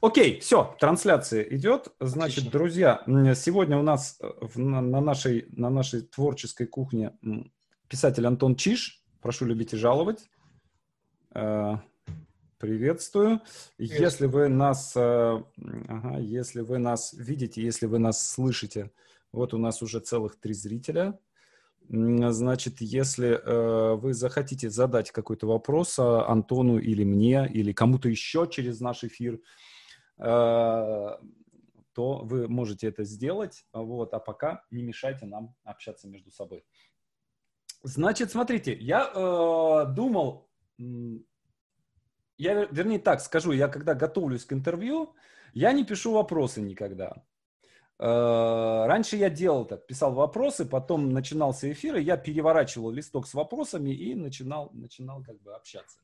Окей, все, трансляция идет. Значит, Отлично. друзья, сегодня у нас э, в, на, на, нашей, на нашей творческой кухне писатель Антон Чиш. Прошу любить и жаловать. Э, приветствую. Приветствую. Если вы нас, э, ага, если вы нас видите, если вы нас слышите, вот у нас уже целых три зрителя. Значит, если э, вы захотите задать какой-то вопрос Антону или мне, или кому-то еще через наш эфир, то вы можете это сделать. Вот, а пока не мешайте нам общаться между собой. Значит, смотрите, я э, думал, я, вернее так скажу, я когда готовлюсь к интервью, я не пишу вопросы никогда. Э, раньше я делал так, писал вопросы, потом начинался эфир, и я переворачивал листок с вопросами и начинал, начинал как бы общаться.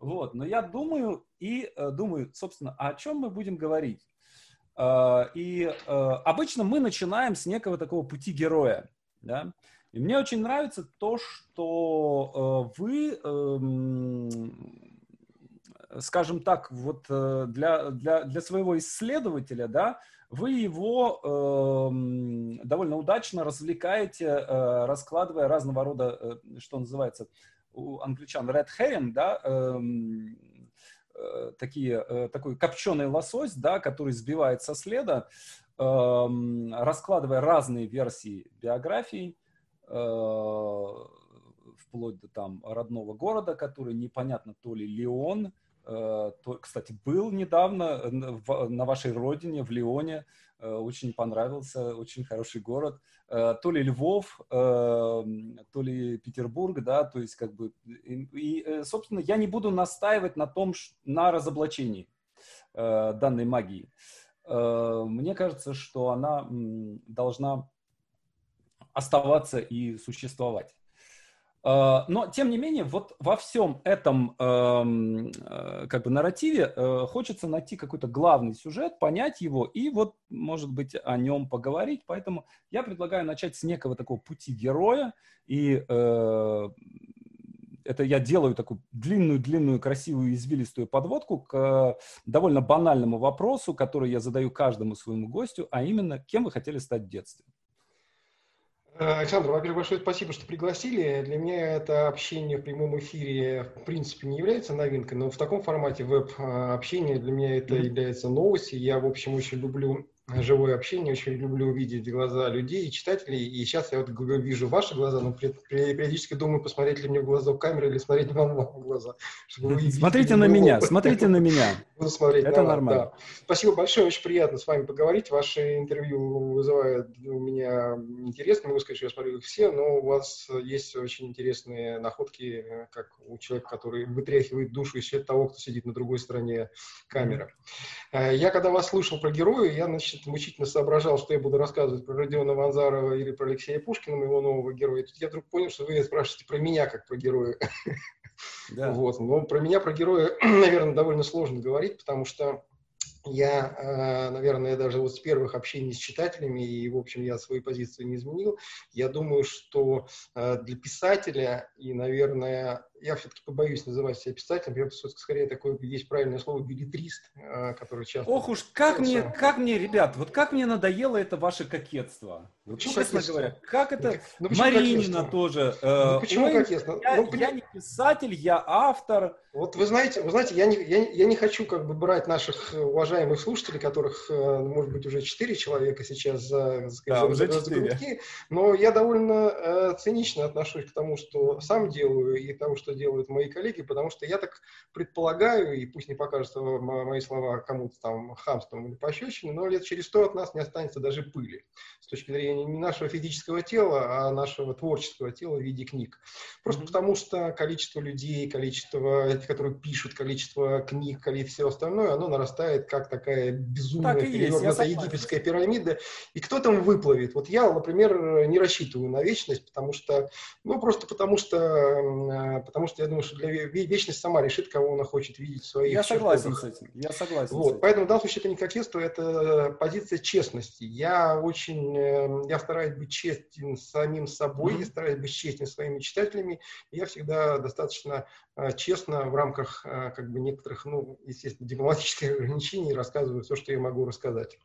Вот, но я думаю и э, думаю, собственно, о чем мы будем говорить. Э, и э, обычно мы начинаем с некого такого пути героя, да. И мне очень нравится то, что вы, эм, скажем так, вот для, для, для своего исследователя, да, вы его э, довольно удачно развлекаете, раскладывая разного рода, что называется, у англичан red herring, да, эм, э, такие, э, такой копченый лосось, да, который сбивает со следа, э, раскладывая разные версии биографии, э, вплоть до там родного города, который непонятно то ли Леон, кстати, был недавно в, на вашей родине, в Лионе, Э, очень понравился, очень хороший город. Э, то ли Львов, э, то ли Петербург, да, то есть как бы... И, собственно, я не буду настаивать на том, на разоблачении данной магии. Мне кажется, что она должна оставаться и существовать. Э, но, тем не менее, вот во всем этом эм, э, как бы нарративе э, хочется найти какой-то главный сюжет, понять его и вот, может быть, о нем поговорить. Поэтому я предлагаю начать с некого такого пути героя. И это я делаю такую длинную-длинную, красивую, извилистую подводку к довольно банальному вопросу, который я задаю каждому своему гостю, а именно, кем вы хотели стать в детстве? Э, Александр, во-первых, большое спасибо, что пригласили. Для меня это общение в прямом эфире в принципе не является новинкой, но в таком формате веб-общения для меня это является новостью. Я, в общем, очень люблю живое общение, очень люблю видеть глаза людей и читателей. И сейчас я вот вижу ваши глаза, но периодически думаю, посмотреть ли мне в глаза в камеру или смотреть вам в глаза. Чтобы вы смотрите на меня, смотрите на меня. Буду смотреть. Это на нормально. Да. Спасибо большое, очень приятно с вами поговорить. Ваши интервью вызывают у меня интерес. Не могу сказать, что я смотрю их все, но у вас есть очень интересные находки, как у человека, который вытряхивает душу из того, кто сидит на другой стороне камеры. Mm-hmm. Я когда вас слушал про героя, я, значит, значит, мучительно соображал, что я буду рассказывать про Родиона Ванзарова или про Алексея Пушкина, моего нового героя. тут я вдруг понял, что вы спрашиваете про меня, как про героя. Да. Вот. Но про меня, про героя, наверное, довольно сложно говорить, потому что я, э, наверное, даже вот с первых общений с читателями, и, в общем, я свою позицию не изменил, я думаю, что э, для писателя и, наверное, я все-таки побоюсь называть себя писателем, я скорее такое, есть правильное слово, билетрист, э, который часто... Ох уж, как мне, как мне, ребят, вот как мне надоело это ваше кокетство. Вот, честно кокетство? говоря, как это... Ну, Маринина кокетство? тоже. Ну, почему Ой, кокетство? Я, ну, я не писатель, я автор. Вот вы знаете, вы знаете, я не, я, я не хочу как бы брать наших уважаемых слушателей, которых, может быть, уже четыре человека сейчас за, за, да, за, за, за грудки, но я довольно э, цинично отношусь к тому, что сам делаю, и тому, что делают мои коллеги, потому что я так предполагаю, и пусть не покажутся мои слова кому-то там хамством или пощечиной, но лет через сто от нас не останется даже пыли с точки зрения не нашего физического тела, а нашего творческого тела в виде книг. Просто mm-hmm. потому что количество людей, количество, которые пишут, количество книг, количество все остальное, оно нарастает как такая безумная так перевернутая египетская пирамида, и кто там выплывет? Вот я, например, не рассчитываю на вечность, потому что, ну, просто потому что, потому потому что я думаю, что для вечность сама решит, кого она хочет видеть в своих Я согласен с этим, я согласен вот, с этим. Поэтому в данном случае это не кокетство, это позиция честности. Я очень, эм, я стараюсь быть честен самим собой, mm-hmm. я стараюсь быть честен своими читателями, я всегда достаточно э, честно в рамках э, как бы некоторых, ну, естественно, дипломатических ограничений рассказываю все, что я могу рассказать.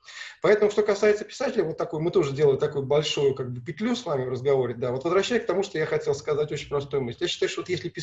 Поэтому, что касается писателя, вот такой, мы тоже делаем такую большую как бы петлю с вами в разговоре, да, вот возвращаясь к тому, что я хотел сказать очень простую мысль. Я считаю, что вот если писатель,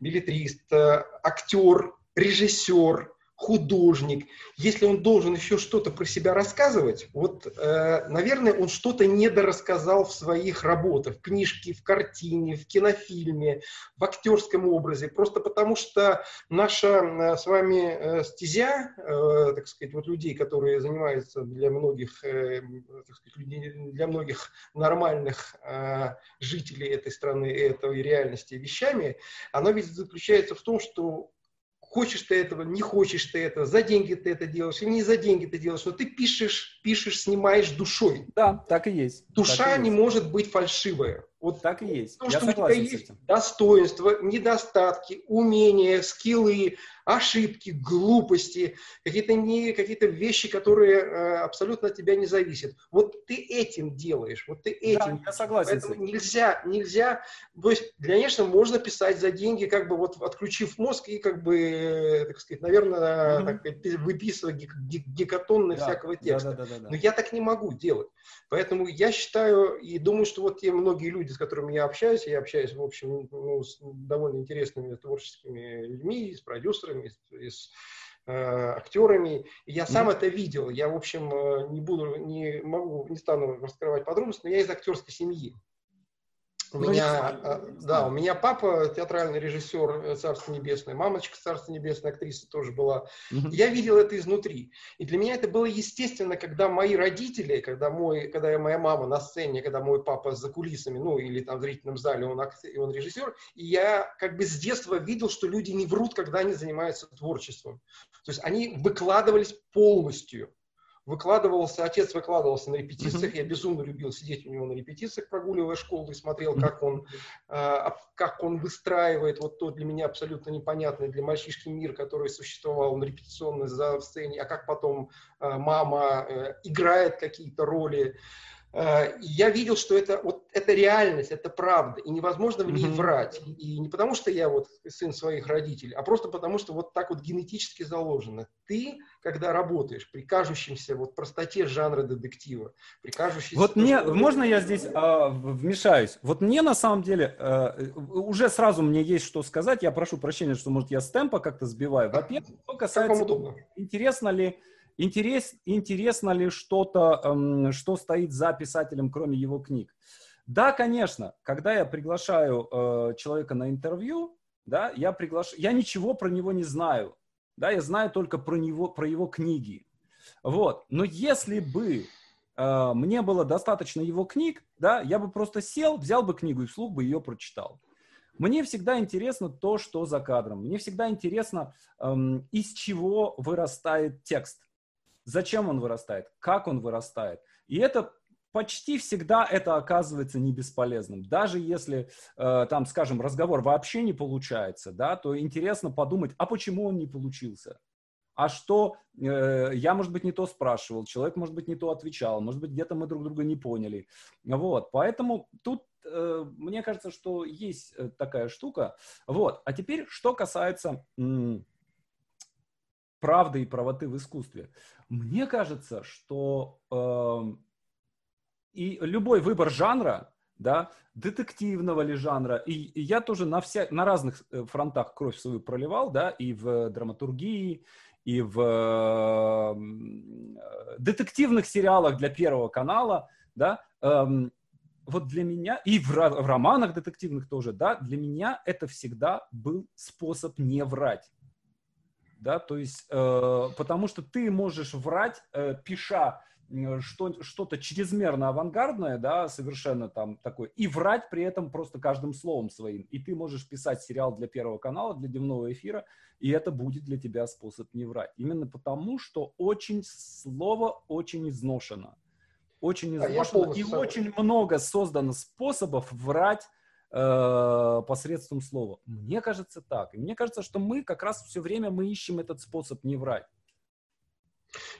билетрист, э, актер, режиссер, художник, если он должен еще что-то про себя рассказывать, вот, э, наверное, он что-то недорассказал в своих работах, в книжке, в картине, в кинофильме, в актерском образе, просто потому что наша э, с вами э, стезя, э, так сказать, вот людей, которые занимаются для многих, э, так сказать, людей, для многих нормальных э, жителей этой страны, этой реальности вещами, она ведь заключается в том, что хочешь ты этого, не хочешь ты этого, за деньги ты это делаешь или не за деньги ты делаешь, но ты пишешь, пишешь, снимаешь душой. Да, так и есть. Душа и не есть. может быть фальшивая. Вот так и есть. То, Я что у тебя есть достоинства, недостатки, умения, скиллы, ошибки, глупости, какие-то не, какие-то вещи, которые э, абсолютно от тебя не зависят. Вот ты этим делаешь, вот ты этим. Да, я согласен. Поэтому нельзя, нельзя, то есть, конечно, можно писать за деньги, как бы вот отключив мозг и как бы, так сказать, наверное, mm-hmm. так, выписывать гекатонны да, всякого текста. Да, да, да, да, да. Но я так не могу делать. Поэтому я считаю и думаю, что вот те многие люди, с которыми я общаюсь, я общаюсь, в общем, ну, с довольно интересными творческими людьми, с продюсерами, с, с э, актерами. Я сам mm-hmm. это видел. Я, в общем, э, не буду, не могу, не стану раскрывать подробности, но я из актерской семьи. У ну, меня, а, да, у меня папа театральный режиссер э, Царство Небесное, мамочка Царство Небесное, актриса тоже была. Угу. Я видел это изнутри. И для меня это было естественно, когда мои родители, когда, мой, когда моя мама на сцене, когда мой папа за кулисами, ну или там в зрительном зале, он, актер, он режиссер, и я как бы с детства видел, что люди не врут, когда они занимаются творчеством. То есть они выкладывались полностью выкладывался, отец выкладывался на репетициях, я безумно любил сидеть у него на репетициях, прогуливая школу, и смотрел, как он, э, как он выстраивает вот тот для меня абсолютно непонятный для мальчишки мир, который существовал на репетиционной за сцене, а как потом э, мама э, играет какие-то роли. Э, я видел, что это, вот, это реальность, это правда, и невозможно в ней mm-hmm. врать. И не потому, что я вот сын своих родителей, а просто потому, что вот так вот генетически заложено. Ты, когда работаешь при кажущемся вот простоте жанра детектива, при кажущейся... Вот мне, что... можно я здесь э, вмешаюсь? Вот мне на самом деле, э, уже сразу мне есть что сказать, я прошу прощения, что, может, я с темпа как-то сбиваю. Во-первых, что касается, интересно ли Интерес, интересно ли что-то, эм, что стоит за писателем, кроме его книг? Да, конечно. Когда я приглашаю э, человека на интервью, да, я приглашаю, я ничего про него не знаю, да, я знаю только про него, про его книги, вот. Но если бы э, мне было достаточно его книг, да, я бы просто сел, взял бы книгу и вслух бы ее прочитал. Мне всегда интересно то, что за кадром. Мне всегда интересно, эм, из чего вырастает текст зачем он вырастает, как он вырастает. И это почти всегда это оказывается не бесполезным. Даже если э, там, скажем, разговор вообще не получается, да, то интересно подумать, а почему он не получился? А что, э, я, может быть, не то спрашивал, человек, может быть, не то отвечал, может быть, где-то мы друг друга не поняли. Вот, поэтому тут э, мне кажется, что есть э, такая штука. Вот, а теперь, что касается правды и правоты в искусстве. Мне кажется, что э, и любой выбор жанра, да, детективного ли жанра, и, и я тоже на, вся, на разных э, фронтах кровь свою проливал, да, и в драматургии, и в э, детективных сериалах для Первого канала, да, э, вот для меня, и в, в романах детективных тоже, да, для меня это всегда был способ не врать да, то есть, э, потому что ты можешь врать, э, пиша что, что-то чрезмерно авангардное, да, совершенно там такое, и врать при этом просто каждым словом своим. И ты можешь писать сериал для Первого канала, для дневного эфира, и это будет для тебя способ не врать. Именно потому, что очень слово очень изношено. Очень изношено. А и очень много создано способов врать э, посредством слова. Мне кажется так. И мне кажется, что мы как раз все время мы ищем этот способ не врать.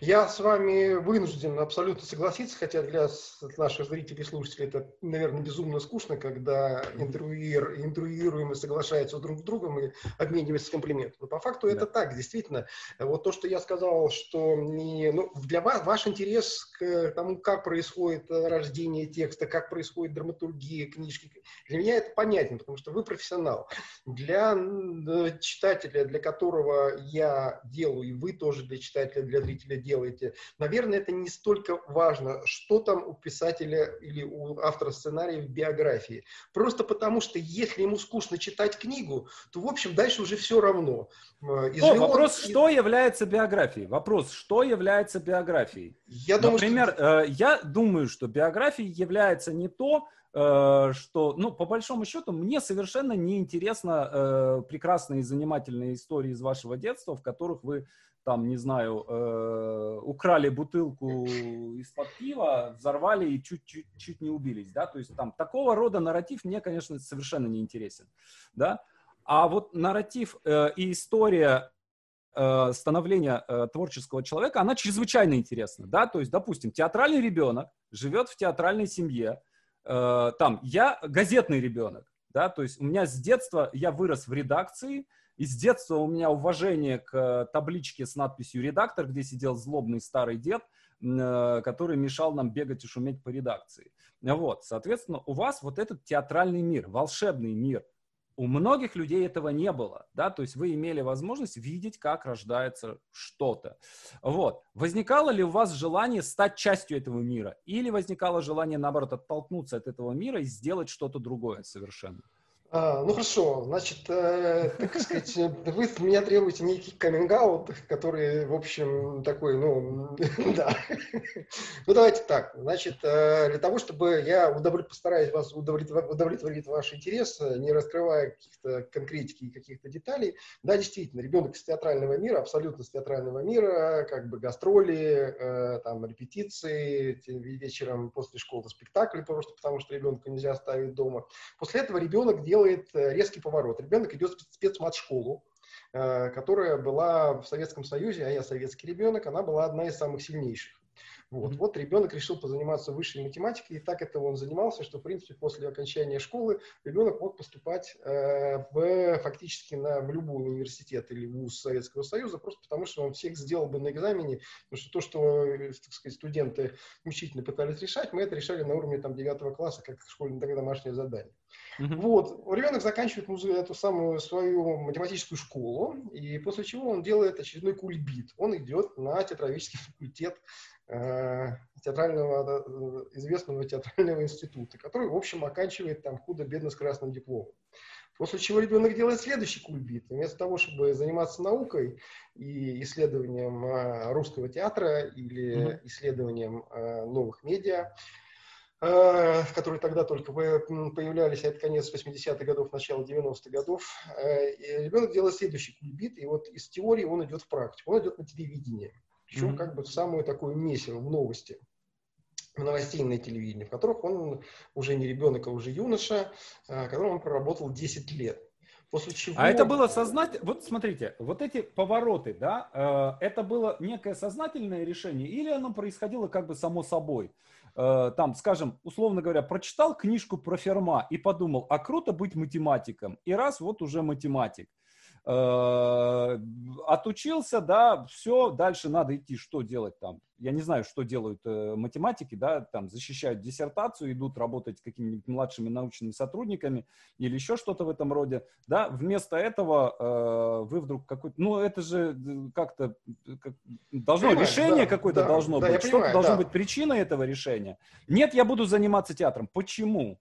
Я с вами вынужден абсолютно согласиться, хотя для наших зрителей и слушателей это, наверное, безумно скучно, когда интервьюер, интервьюируемый соглашаются друг с другом и обмениваются комплиментами. Но по факту да. это так, действительно. Вот то, что я сказал, что не, ну, для вас ваш интерес к тому, как происходит рождение текста, как происходит драматургия книжки, для меня это понятно, потому что вы профессионал. Для читателя, для которого я делаю, и вы тоже для читателя, для зрителя, зрителя делаете. Наверное, это не столько важно, что там у писателя или у автора сценария в биографии. Просто потому, что если ему скучно читать книгу, то, в общем, дальше уже все равно. Из О, вопрос, из... что является биографией? Вопрос, что является биографией? Я думаю, Например, что... э, я думаю, что биографией является не то, э, что, ну, по большому счету, мне совершенно не интересно э, прекрасные и занимательные истории из вашего детства, в которых вы там, не знаю, э, украли бутылку из-под пива, взорвали и чуть-чуть не убились, да, то есть там такого рода нарратив мне, конечно, совершенно не интересен, да, а вот нарратив э, и история э, становления э, творческого человека, она чрезвычайно интересна, да, то есть, допустим, театральный ребенок живет в театральной семье, э, там, я газетный ребенок, да, то есть у меня с детства я вырос в редакции, и с детства у меня уважение к табличке с надписью «редактор», где сидел злобный старый дед, э, который мешал нам бегать и шуметь по редакции. Вот, соответственно, у вас вот этот театральный мир, волшебный мир. У многих людей этого не было, да, то есть вы имели возможность видеть, как рождается что-то. Вот. Возникало ли у вас желание стать частью этого мира? Или возникало желание, наоборот, оттолкнуться от этого мира и сделать что-то другое совершенно? А, ну хорошо, значит, э, так сказать, вы от меня требуете некий каминг который, в общем, такой, ну, да. Ну давайте так, значит, э, для того, чтобы я удовлет... постараюсь вас удовлетворить, удовлетворить ваш интерес, не раскрывая каких-то конкретики и каких-то деталей, да, действительно, ребенок из театрального мира, абсолютно из театрального мира, как бы гастроли, э, там, репетиции, вечером после школы спектакль, просто потому что ребенка нельзя оставить дома. После этого ребенок делает делает э, резкий поворот. Ребенок идет в спецмат-школу, э, которая была в Советском Союзе, а я советский ребенок, она была одна из самых сильнейших. Вот, вот ребенок решил позаниматься высшей математикой, и так это он занимался, что, в принципе, после окончания школы ребенок мог поступать э, в, фактически на, в любой университет или вуз Советского Союза, просто потому что он всех сделал бы на экзамене, потому что то, что, э, так сказать, студенты мучительно пытались решать, мы это решали на уровне там, 9 класса, как школьное домашнее задание. Mm-hmm. Вот, ребенок заканчивает музы, эту самую свою математическую школу, и после чего он делает очередной кульбит. Он идет на театровический факультет Э, театрального, э, известного театрального института, который, в общем, оканчивает там худо-бедно с красным дипломом. После чего ребенок делает следующий кульбит. Вместо того, чтобы заниматься наукой и исследованием э, русского театра или mm-hmm. исследованием новых медиа, которые тогда только появлялись, а это конец 80-х годов, начало 90-х годов, ребенок делает следующий кульбит, и вот из теории он идет в практику, он идет на телевидение. Причем mm-hmm. как бы в самую такую месиво, в новости, в новостейное телевидение, в которых он уже не ребенок, а уже юноша, а, которым он проработал 10 лет. После чего... А это было сознательно, вот смотрите, вот эти повороты, да, э, это было некое сознательное решение или оно происходило как бы само собой? Э, там, скажем, условно говоря, прочитал книжку про Ферма и подумал, а круто быть математиком, и раз вот уже математик. Э, отучился, да, все, дальше надо идти, что делать там. Я не знаю, что делают э, математики, да, там защищают диссертацию, идут работать какими-нибудь младшими научными сотрудниками или еще что-то в этом роде, да. Вместо этого э, вы вдруг какой-то, ну это же э, как-то как, должно понимаю, решение да, какое-то да, должно да, быть, что-то должно да. быть причиной этого решения. Нет, я буду заниматься театром. Почему?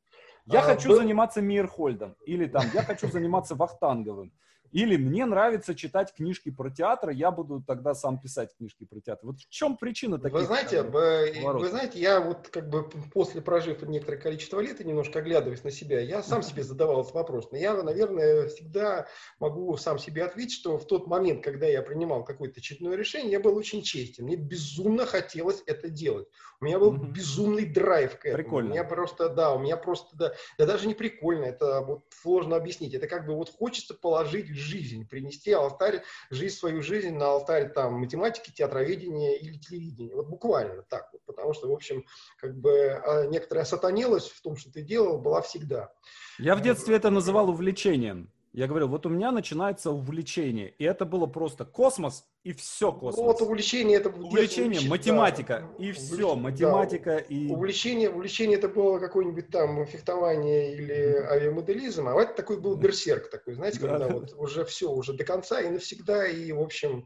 Я а, хочу был... заниматься Мирхольдом или там я хочу заниматься Вахтанговым. Или мне нравится читать книжки про театр, я буду тогда сам писать книжки про театр. Вот в чем причина таких Вы знаете, поворотов? вы знаете, я вот как бы после прожив некоторое количество лет и немножко оглядываясь на себя, я сам себе задавал этот вопрос. Но я, наверное, всегда могу сам себе ответить, что в тот момент, когда я принимал какое-то очередное решение, я был очень честен. Мне безумно хотелось это делать. У меня был mm-hmm. безумный драйв к этому. Прикольно. У меня просто, да, у меня просто, да, да даже не прикольно, это вот сложно объяснить. Это как бы вот хочется положить жизнь, принести алтарь, жизнь, свою жизнь на алтарь там математики, театроведения или телевидения. Вот буквально так вот, потому что, в общем, как бы а, некоторая сатанелость в том, что ты делал, была всегда. Я в детстве это называл увлечением. Я говорил, вот у меня начинается увлечение. И это было просто космос и все космос. Ну, вот увлечение это... Увлечение, увлечение математика да. и все, математика да. и... Увлечение, увлечение это было какое-нибудь там фехтование или авиамоделизм, а это такой был берсерк такой, знаете, когда да. вот уже все, уже до конца и навсегда, и в общем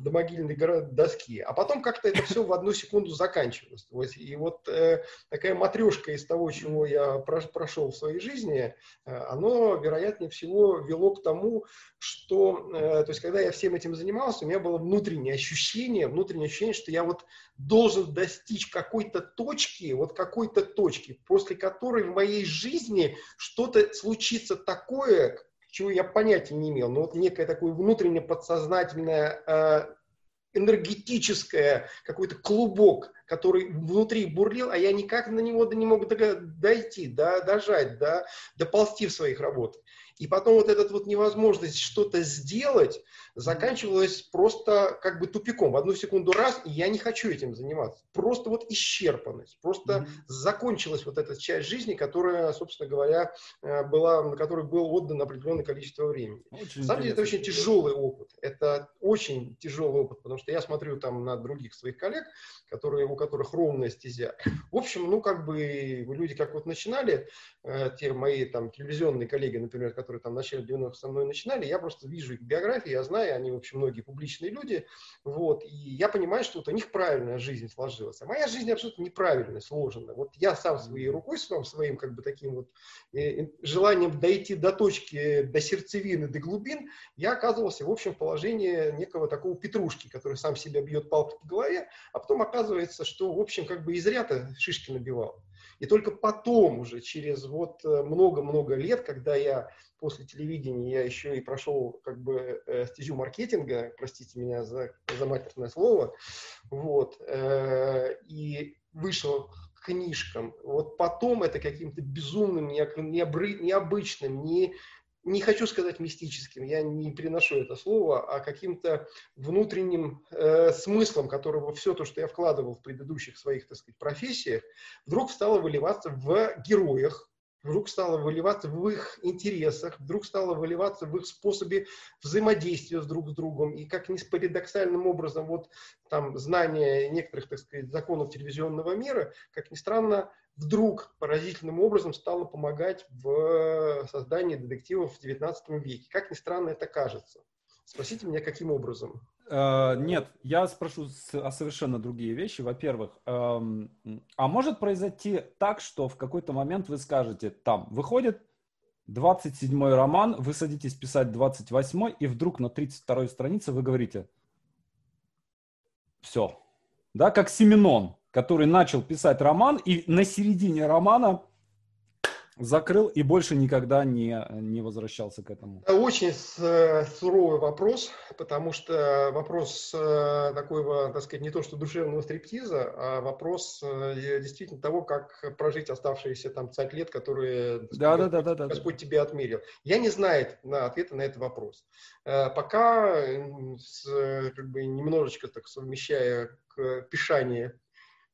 до могильной доски. А потом как-то это все в одну секунду заканчивалось. И вот э, такая матрешка из того, чего я прошел в своей жизни, э, оно, вероятнее всего, вело к тому, что, э, то есть, когда я всем этим занимался, у меня было внутреннее ощущение, внутреннее ощущение, что я вот должен достичь какой-то точки, вот какой-то точки, после которой в моей жизни что-то случится такое, чего я понятия не имел, но вот некое такое внутреннее подсознательное э, энергетическое, какой-то клубок, который внутри бурлил, а я никак на него не мог дойти, да, дожать, да, доползти в своих работах. И потом вот эта вот невозможность что-то сделать заканчивалась просто как бы тупиком. В одну секунду раз, и я не хочу этим заниматься. Просто вот исчерпанность. Просто mm-hmm. закончилась вот эта часть жизни, которая, собственно говоря, э, была, на которую был отдан определенное количество времени. Очень на самом деле это очень тяжелый опыт. Это очень тяжелый опыт, потому что я смотрю там на других своих коллег, которые, у которых ровная стезя. В общем, ну как бы люди как вот начинали, э, те мои там телевизионные коллеги, например, которые которые там в начале 90-х со мной начинали, я просто вижу их биографии, я знаю, они, в общем, многие публичные люди, вот, и я понимаю, что вот у них правильная жизнь сложилась, а моя жизнь абсолютно неправильная, сложена. Вот я сам своей рукой, своим, своим как бы таким вот э, желанием дойти до точки, до сердцевины, до глубин, я оказывался, в общем, в положении некого такого петрушки, который сам себя бьет палкой по голове, а потом оказывается, что, в общем, как бы из ряда шишки набивал. И только потом, уже через вот э, много-много лет, когда я после телевидения, я еще и прошел как бы э, стезю маркетинга, простите меня за, за матерное слово, вот, э, и вышел книжкам. Вот потом это каким-то безумным, необычным, не, не хочу сказать мистическим, я не приношу это слово, а каким-то внутренним э, смыслом, которого все то, что я вкладывал в предыдущих своих, так сказать, профессиях, вдруг стало выливаться в героях, вдруг стало выливаться в их интересах, вдруг стало выливаться в их способе взаимодействия с друг с другом. И как ни с парадоксальным образом, вот там знание некоторых, так сказать, законов телевизионного мира, как ни странно, вдруг поразительным образом стало помогать в создании детективов в XIX веке. Как ни странно это кажется. Спросите меня, каким образом? Uh, нет, я спрошу о совершенно другие вещи. Во-первых, um, а может произойти так, что в какой-то момент вы скажете, там, выходит 27 роман, вы садитесь писать 28 и вдруг на 32 странице вы говорите, все, да, как Семенон, который начал писать роман и на середине романа закрыл и больше никогда не, не возвращался к этому? Очень э, суровый вопрос, потому что вопрос э, такого, так сказать, не то что душевного стриптиза, а вопрос э, действительно того, как прожить оставшиеся там 50 лет, которые да, Господь, да, да, да, Господь тебе отмерил. Я не знаю на ответа на этот вопрос. Пока как бы немножечко так совмещая к пишанию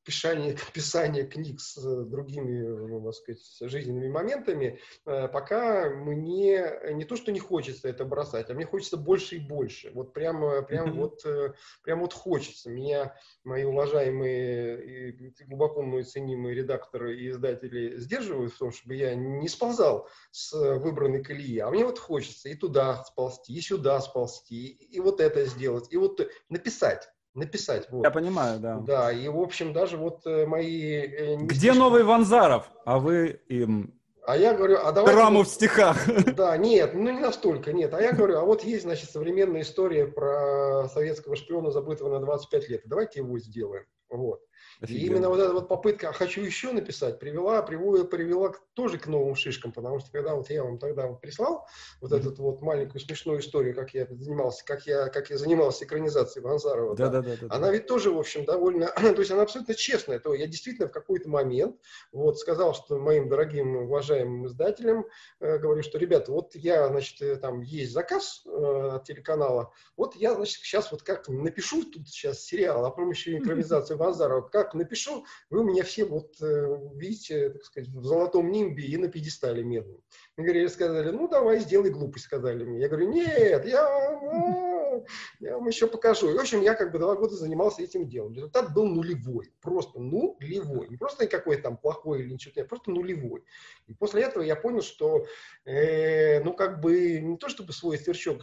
писание, писание книг с э, другими, ну, так сказать, жизненными моментами, э, пока мне не то, что не хочется это бросать, а мне хочется больше и больше. Вот прямо, прям mm-hmm. вот, прям вот хочется. Меня мои уважаемые и глубоко мной ценимые редакторы и издатели сдерживают в том, чтобы я не сползал с выбранной колеи, а мне вот хочется и туда сползти, и сюда сползти, и вот это сделать, и вот написать написать. Вот. Я понимаю, да. Да, и в общем даже вот э, мои... Э, Где слишком... новый Ванзаров? А вы им А я говорю, а давай... Драму в стихах. Да, нет, ну не настолько, нет. А я говорю, а вот есть, значит, современная история про советского шпиона, забытого на 25 лет. Давайте его сделаем. Вот. Офигенно. И именно вот эта вот попытка «А «хочу еще написать» привела, привела, привела тоже к новым шишкам, потому что когда вот я вам тогда вот прислал вот mm-hmm. эту вот маленькую смешную историю, как я занимался, как я, как я занимался экранизацией Ванзарова, да, да, да, да, она да. ведь тоже, в общем, довольно, то есть она абсолютно честная, то я действительно в какой-то момент вот сказал, что моим дорогим, уважаемым издателям, э, говорю, что, ребята, вот я, значит, э, там есть заказ э, от телеканала, вот я, значит, сейчас вот как напишу тут сейчас сериал о помощи экранизации Ванзарова, как как напишу, вы меня все вот э, видите, так сказать, в золотом нимбе и на пьедестале медном. Мне говорили, сказали, ну давай, сделай глупость, сказали мне. Я говорю, нет, я, я вам еще покажу. И, в общем, я как бы два года занимался этим делом. Результат был нулевой, просто нулевой. Не просто какой-то там плохой или ничего, просто нулевой. И после этого я понял, что, э, ну, как бы, не то чтобы свой сверчок,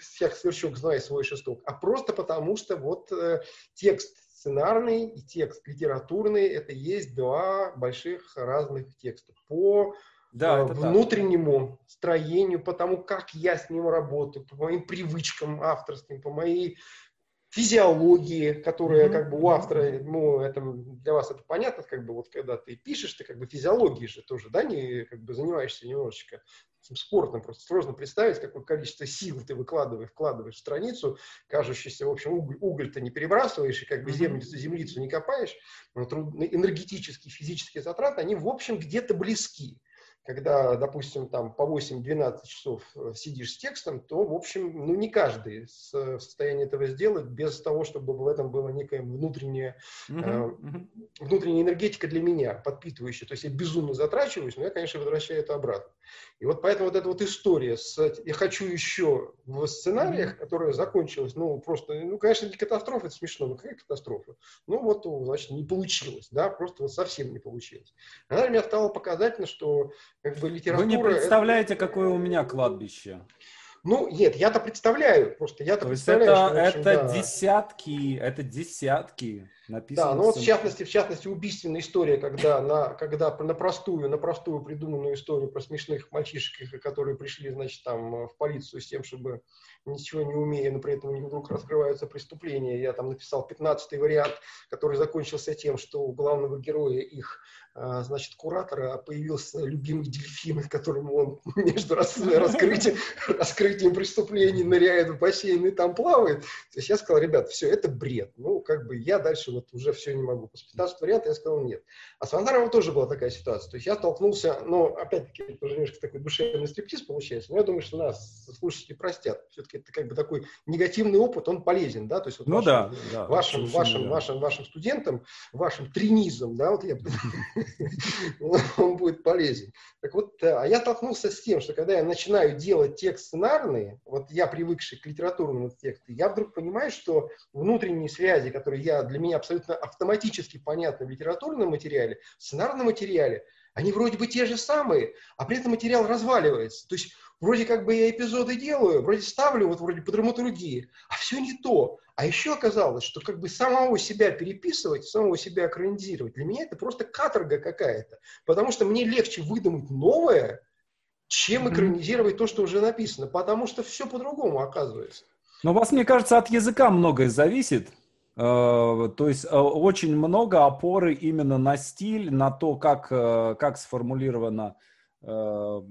всех сверчок знает свой шесток, а просто потому что вот э, текст сценарный и текст литературный – это есть два больших разных текста. По да, э, внутреннему так. строению, по тому, как я с ним работаю, по моим привычкам авторским, по моей физиологии, которая mm-hmm. как бы у автора, ну, это, для вас это понятно, как бы вот когда ты пишешь, ты как бы физиологией же тоже, да, не как бы занимаешься немножечко спортом. Просто сложно представить, какое количество сил ты выкладываешь, вкладываешь в страницу, кажущийся, в общем, уголь, уголь-то не перебрасываешь, и как бы землицу, землицу не копаешь. Но энергетические, физические затраты, они, в общем, где-то близки когда, допустим, там по 8-12 часов э, сидишь с текстом, то, в общем, ну, не каждый в состоянии этого сделать без того, чтобы в этом была некая внутренняя, uh-huh, uh-huh. внутренняя энергетика для меня, подпитывающая. То есть я безумно затрачиваюсь, но я, конечно, возвращаю это обратно. И вот поэтому вот эта вот история с «я хочу еще» в сценариях, uh-huh. которая закончилась, ну, просто, ну, конечно, не катастрофа, это смешно, но какая катастрофа? Ну, вот, значит, не получилось, да, просто вот совсем не получилось. Она для меня стала показательно, что как бы литература... Вы не представляете, это... какое у меня кладбище. Ну, нет, я-то представляю, просто я-то представляю, это, что, общем, это да. десятки, это десятки написано. Да, ну вот в частности, в частности, убийственная история, когда на, когда на простую, на простую придуманную историю про смешных мальчишек, которые пришли, значит, там в полицию с тем, чтобы ничего не умея, но при этом у них вдруг раскрываются преступления. Я там написал 15 вариант, который закончился тем, что у главного героя их значит, куратора появился любимый дельфин, которому он между раскрытием, раскрытием преступлений ныряет в бассейн и там плавает. То есть я сказал, ребят, все, это бред. Ну, как бы я дальше вот уже все не могу. После 15 варианта я сказал нет. А с Вандаровым тоже была такая ситуация. То есть я столкнулся, ну, опять-таки, это уже немножко такой душевный стриптиз получается, но я думаю, что нас слушатели простят. Все-таки это как бы такой негативный опыт, он полезен, да? То есть вот ну, вашим, да, да, вашим, вашим, да. вашим, вашим студентам, вашим тренизам, да, вот я он будет полезен. Так вот, э, а я столкнулся с тем, что когда я начинаю делать текст сценарный, вот я привыкший к литературному тексту, я вдруг понимаю, что внутренние связи, которые я, для меня абсолютно автоматически понятны в литературном материале, в сценарном материале, они вроде бы те же самые, а при этом материал разваливается. То есть вроде как бы я эпизоды делаю, вроде ставлю вот вроде по драматургии, а все не то. А еще оказалось, что как бы самого себя переписывать, самого себя экранизировать, для меня это просто каторга какая-то. Потому что мне легче выдумать новое, чем экранизировать то, что уже написано. Потому что все по-другому оказывается. Но у вас, мне кажется, от языка многое зависит. Э, то есть э, очень много опоры именно на стиль, на то, как, э, как сформулировано. То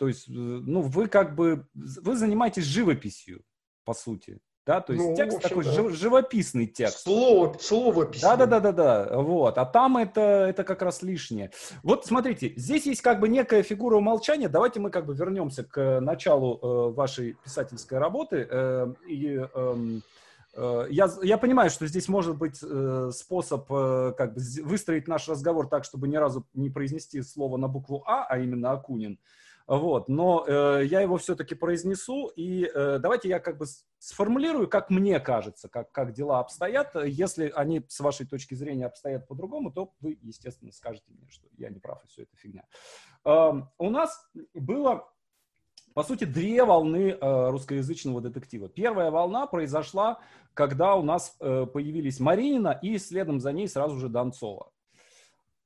есть, ну, вы как бы, вы занимаетесь живописью, по сути. Да, то есть ну, текст общем, такой да. живописный текст. Слово, слово Да, да, да, да, да. Вот. А там это, это как раз лишнее. Вот смотрите, здесь есть как бы некая фигура умолчания. Давайте мы как бы вернемся к началу э, вашей писательской работы. Э, и, э, я, я понимаю, что здесь может быть э, способ э, как бы выстроить наш разговор так, чтобы ни разу не произнести слово на букву А, а именно Акунин. Вот, но э, я его все-таки произнесу, и э, давайте я как бы сформулирую, как мне кажется, как, как дела обстоят. Если они с вашей точки зрения обстоят по-другому, то вы, естественно, скажете мне, что я не прав, и все это фигня. Э, у нас было, по сути, две волны э, русскоязычного детектива. Первая волна произошла, когда у нас э, появились Маринина, и следом за ней сразу же Донцова.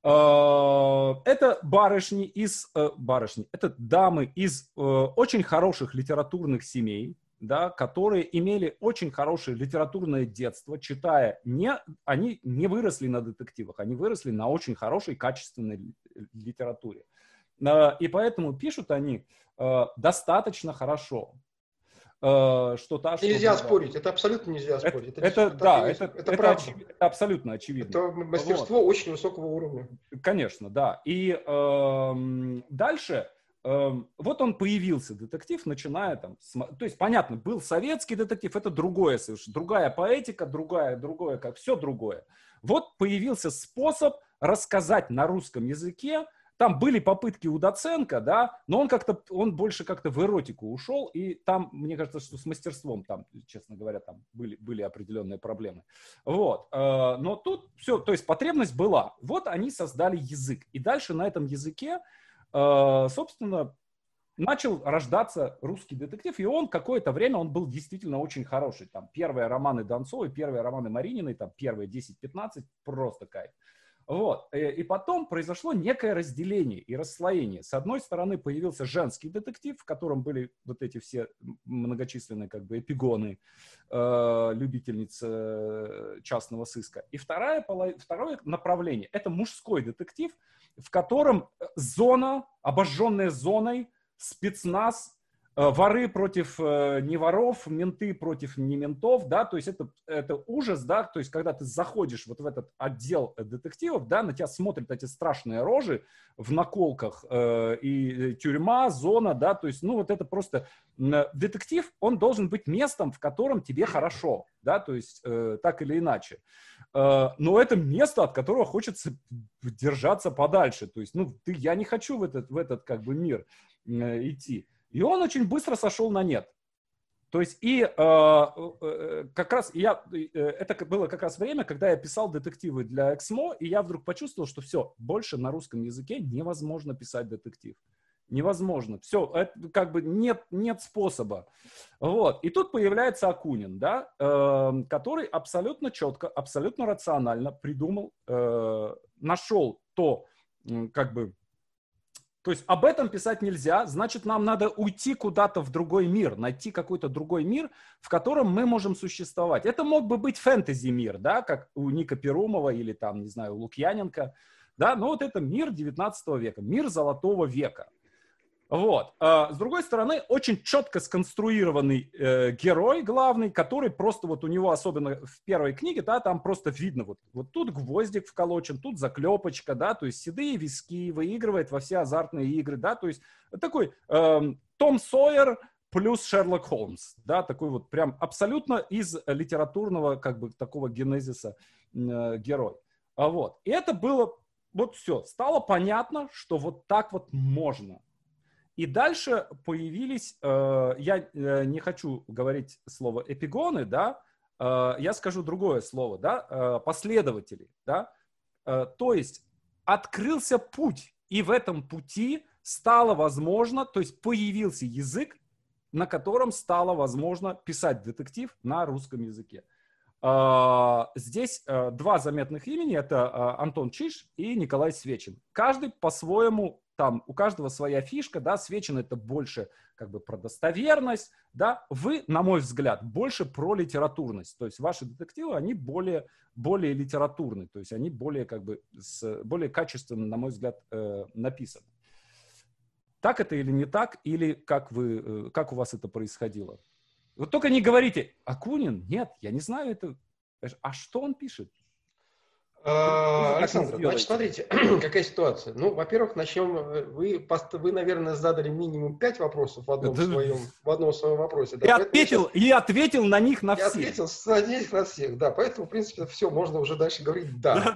Это барышни из барышни, это дамы из очень хороших литературных семей, да, которые имели очень хорошее литературное детство, читая, не, они не выросли на детективах, они выросли на очень хорошей, качественной литературе. Э, и поэтому пишут они э, достаточно хорошо. Э, что та, нельзя что спорить, это абсолютно нельзя спорить. Это, это, это да, это, это, это, очевид, это абсолютно очевидно. Это мастерство вот. очень высокого уровня. Конечно, да. И э, дальше Эм, вот он появился, детектив, начиная там, то есть, понятно, был советский детектив, это другое совершенно, другая поэтика, другая, другое, как все другое. Вот появился способ рассказать на русском языке, там были попытки у Доценко, да, но он как-то, он больше как-то в эротику ушел, и там, мне кажется, что с мастерством там, честно говоря, там были, были определенные проблемы. Вот, э, но тут все, то есть потребность была. Вот они создали язык, и дальше на этом языке Э, собственно, начал рождаться русский детектив, и он какое-то время, он был действительно очень хороший. Там первые романы Донцовой, первые романы Марининой, там первые 10-15, просто кайф. Вот. Э, и потом произошло некое разделение и расслоение. С одной стороны появился женский детектив, в котором были вот эти все многочисленные как бы эпигоны э, любительниц э, частного сыска. И вторая, второе направление – это мужской детектив, в котором зона, обожженная зоной, спецназ, Э, воры против э, не воров, менты против не ментов, да, то есть это, это ужас, да, то есть когда ты заходишь вот в этот отдел детективов, да, на тебя смотрят эти страшные рожи в наколках э, и тюрьма, зона, да, то есть, ну, вот это просто детектив, он должен быть местом, в котором тебе хорошо, да, то есть э, так или иначе. Э, но это место, от которого хочется держаться подальше, то есть, ну, ты, я не хочу в этот, в этот как бы мир э, идти. И он очень быстро сошел на нет. То есть и э, э, как раз я, э, это было как раз время, когда я писал детективы для Эксмо, и я вдруг почувствовал, что все, больше на русском языке невозможно писать детектив. Невозможно. Все, это как бы нет, нет способа. Вот. И тут появляется Акунин, да, э, который абсолютно четко, абсолютно рационально придумал, э, нашел то, как бы, то есть об этом писать нельзя, значит, нам надо уйти куда-то в другой мир, найти какой-то другой мир, в котором мы можем существовать. Это мог бы быть фэнтези-мир, да, как у Ника Перумова или там, не знаю, Лукьяненко, да, но вот это мир 19 века, мир золотого века. Вот. А, с другой стороны, очень четко сконструированный э, герой главный, который просто вот у него, особенно в первой книге, да, там просто видно, вот, вот тут гвоздик вколочен, тут заклепочка, да, то есть седые виски, выигрывает во все азартные игры, да, то есть такой э, Том Сойер плюс Шерлок Холмс, да, такой вот прям абсолютно из литературного как бы такого генезиса э, герой. А вот. И это было, вот все, стало понятно, что вот так вот можно. И дальше появились, э, я э, не хочу говорить слово эпигоны, да, э, я скажу другое слово, да, э, последователи, да, э, то есть открылся путь, и в этом пути стало возможно, то есть появился язык, на котором стало возможно писать детектив на русском языке. Э, здесь э, два заметных имени, это Антон Чиш и Николай Свечин. Каждый по-своему там у каждого своя фишка, да, Свечин это больше как бы про достоверность, да, вы, на мой взгляд, больше про литературность, то есть ваши детективы, они более, более литературны, то есть они более как бы, с, более качественно, на мой взгляд, э, написаны. Так это или не так, или как, вы, э, как у вас это происходило? Вот только не говорите, Акунин, нет, я не знаю это, а что он пишет? А, Александр, значит, смотрите, какая ситуация. Ну, во-первых, начнем. Э, вы, вы, наверное, задали минимум пять вопросов в одном, своем, в одном своем вопросе. Да, и, ответил, сейчас... и ответил на них на всех. ответил на них на всех, да. Поэтому, в принципе, все, можно уже дальше говорить «да».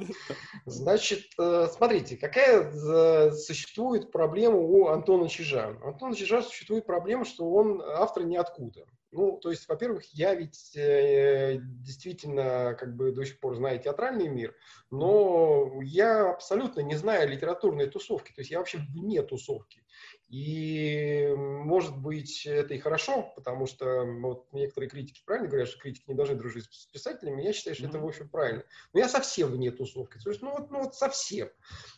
Значит, э, смотрите, какая э, существует проблема у Антона Чижа. У Антона Чижа существует проблема, что он автор ниоткуда. Ну, то есть, во-первых, я ведь э, действительно как бы до сих пор знаю театральный мир, но я абсолютно не знаю литературной тусовки, то есть я вообще вне тусовки. И, может быть, это и хорошо, потому что вот, некоторые критики правильно говорят, что критики не должны дружить с писателями. Я считаю, что mm-hmm. это, в общем, правильно. Но я совсем вне тусовки. То есть, ну, вот, ну, вот совсем.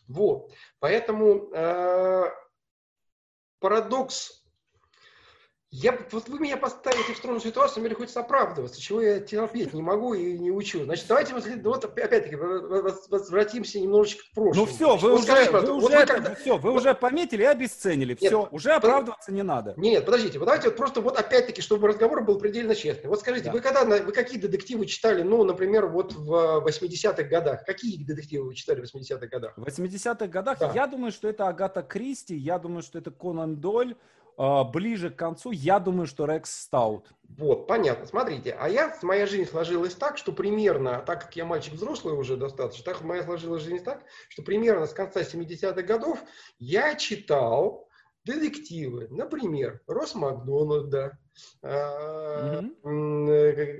Вот. Поэтому э, парадокс я, вот вы меня поставите в трудную ситуацию, мне приходится оправдываться, чего я терпеть не могу и не учу. Значит, давайте вот, вот опять-таки возвратимся немножечко к прошлому. Ну все, вы, уже, вы, вот уже, вы, когда... все, вы уже пометили и обесценили. Нет, все, уже оправдываться не надо. Нет, подождите, вот давайте вот просто вот опять-таки, чтобы разговор был предельно честный. Вот скажите, да. вы когда, вы какие детективы читали, ну, например, вот в 80-х годах? Какие детективы вы читали в 80-х годах? В 80-х годах? Да. Я думаю, что это Агата Кристи, я думаю, что это Конан Дойль, а, ближе к концу, я думаю, что Рекс Стаут. Вот, понятно. Смотрите, а я, моя жизнь сложилась так, что примерно, так как я мальчик взрослый уже достаточно, так моя сложилась жизнь так, что примерно с конца 70-х годов я читал детективы, например, Рос Макдональда, mm-hmm.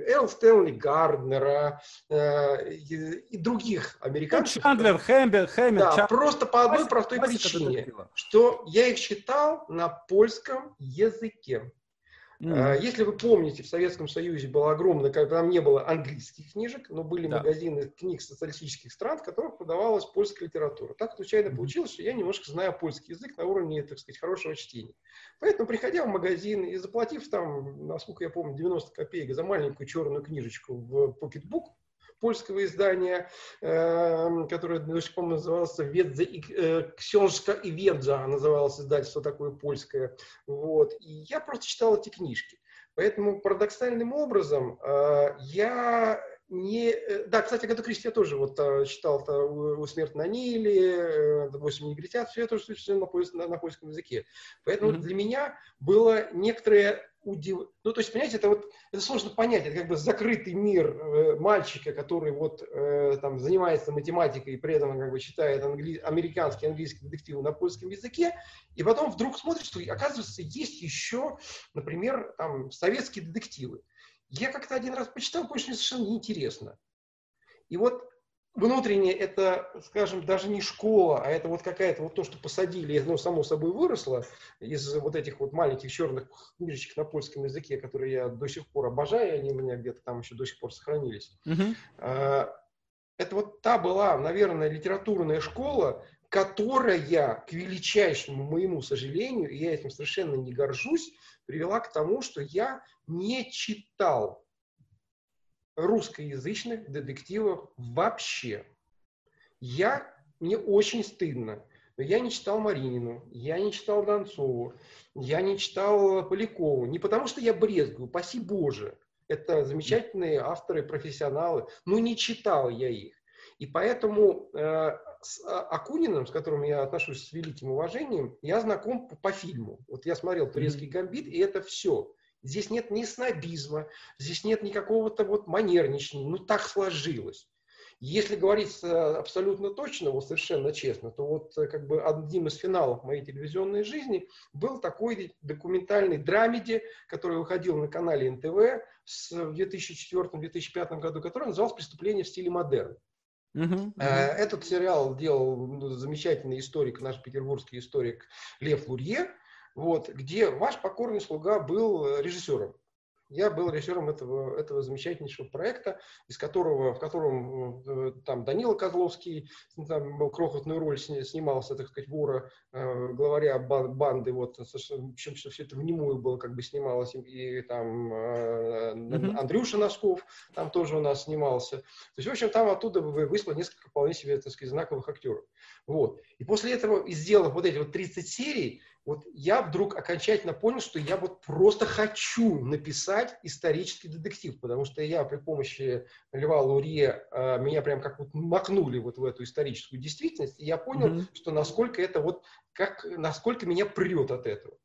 Эл Стэнли Гарднера э, и других американцев. Ну, Чандлер, Хэмбер, Хэмбер. Да, Чан... просто по одной простой причине, что я их читал на польском языке. Mm-hmm. Если вы помните, в Советском Союзе было огромное, когда там не было английских книжек, но были да. магазины книг социалистических стран, в которых продавалась польская литература. Так случайно mm-hmm. получилось, что я немножко знаю польский язык на уровне, так сказать, хорошего чтения. Поэтому, приходя в магазин и заплатив там, насколько я помню, 90 копеек за маленькую черную книжечку в покетбук, польского издания, э, которое до сих пор назывался Ведза и, э, Ксенжка и Ведза, называлось издательство такое польское. Вот. И я просто читал эти книжки. Поэтому парадоксальным образом э, я не... Э, да, кстати, Агату Кристи я тоже вот а, читал -то у «Смерть на Ниле», «Восемь негритят», все я тоже на, на, на польском языке. Поэтому mm-hmm. для меня было некоторое удив... Ну, то есть, понимаете, это вот это сложно понять. Это как бы закрытый мир э, мальчика, который вот э, там занимается математикой и при этом как бы читает англи... американский английский детектив на польском языке, и потом вдруг смотрит, что оказывается есть еще, например, там советские детективы. Я как-то один раз почитал, что мне совершенно неинтересно. И вот внутренне это, скажем, даже не школа, а это вот какая-то вот то, что посадили, ну, само собой выросло из вот этих вот маленьких черных книжечек на польском языке, которые я до сих пор обожаю, они у меня где-то там еще до сих пор сохранились. Uh-huh. Это вот та была, наверное, литературная школа, которая, к величайшему моему сожалению, и я этим совершенно не горжусь, привела к тому, что я не читал русскоязычных детективов вообще. Я, мне очень стыдно, но я не читал Маринину, я не читал Донцову, я не читал Полякову. Не потому, что я брезгую, паси Боже. Это замечательные авторы, профессионалы, но не читал я их. И поэтому э, с а, Акуниным, с которым я отношусь с великим уважением, я знаком по, по фильму. Вот я смотрел «Турецкий гамбит», и это все. Здесь нет ни снобизма, здесь нет никакого-то вот манерничания. Ну, так сложилось. Если говорить э, абсолютно точно, вот совершенно честно, то вот э, как бы одним из финалов моей телевизионной жизни был такой документальный драмеди, который выходил на канале НТВ в 2004-2005 году, который назывался «Преступление в стиле модерн». Uh-huh, uh-huh. Этот сериал делал ну, замечательный историк, наш петербургский историк Лев Лурье вот, где ваш покорный слуга был э, режиссером. Я был режиссером этого, этого замечательнейшего проекта, из которого, в котором э, там Данила Козловский там, крохотную роль снимался, так сказать, вора, э, главаря банды, вот, причем все это внимую было, как бы снималось, и там mm-hmm. Андрюша Носков там тоже у нас снимался. То есть, в общем, там оттуда вышло несколько вполне себе, так сказать, знаковых актеров. Вот. И после этого, сделав вот эти вот 30 серий, вот я вдруг окончательно понял, что я вот просто хочу написать исторический детектив, потому что я при помощи Льва Лурье э, меня прям как вот макнули вот в эту историческую действительность, и я понял, mm-hmm. что насколько это вот, как, насколько меня прет от этого.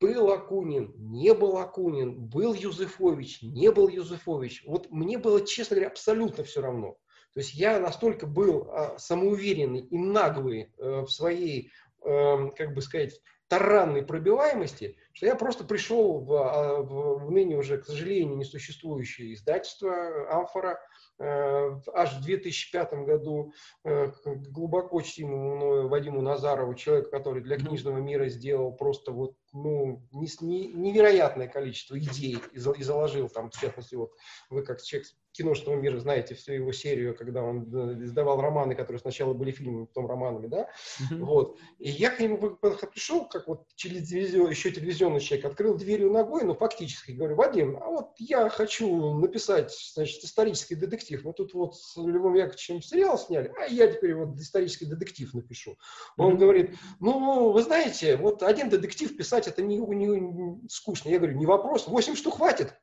Был Акунин, не был Акунин, был Юзефович, не был Юзефович. Вот мне было, честно говоря, абсолютно все равно. То есть я настолько был а, самоуверенный и наглый э, в своей Эм, как бы сказать, таранной пробиваемости, что я просто пришел в, а, в, в ныне уже, к сожалению, несуществующее издательство «Амфора», э, аж в 2005 году э, глубоко чтимому мною Вадиму Назарову, человеку, который для книжного мира сделал просто вот ну, невероятное количество идей и заложил там, в частности, вот вы как человек киношного мира знаете всю его серию, когда он э, издавал романы, которые сначала были фильмами, потом романами, да, mm-hmm. вот. И я к нему пришел, как вот телевизион, еще телевизионный человек, открыл дверью ногой, ну, фактически, говорю, Вадим, а вот я хочу написать, значит, исторический детектив. Мы тут вот с Львом Яковлевичем сериал сняли, а я теперь вот исторический детектив напишу. Он mm-hmm. говорит, ну, вы знаете, вот один детектив писать это не, не, не скучно. Я говорю, не вопрос, 8 штук хватит.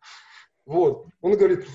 Вот. Он говорит,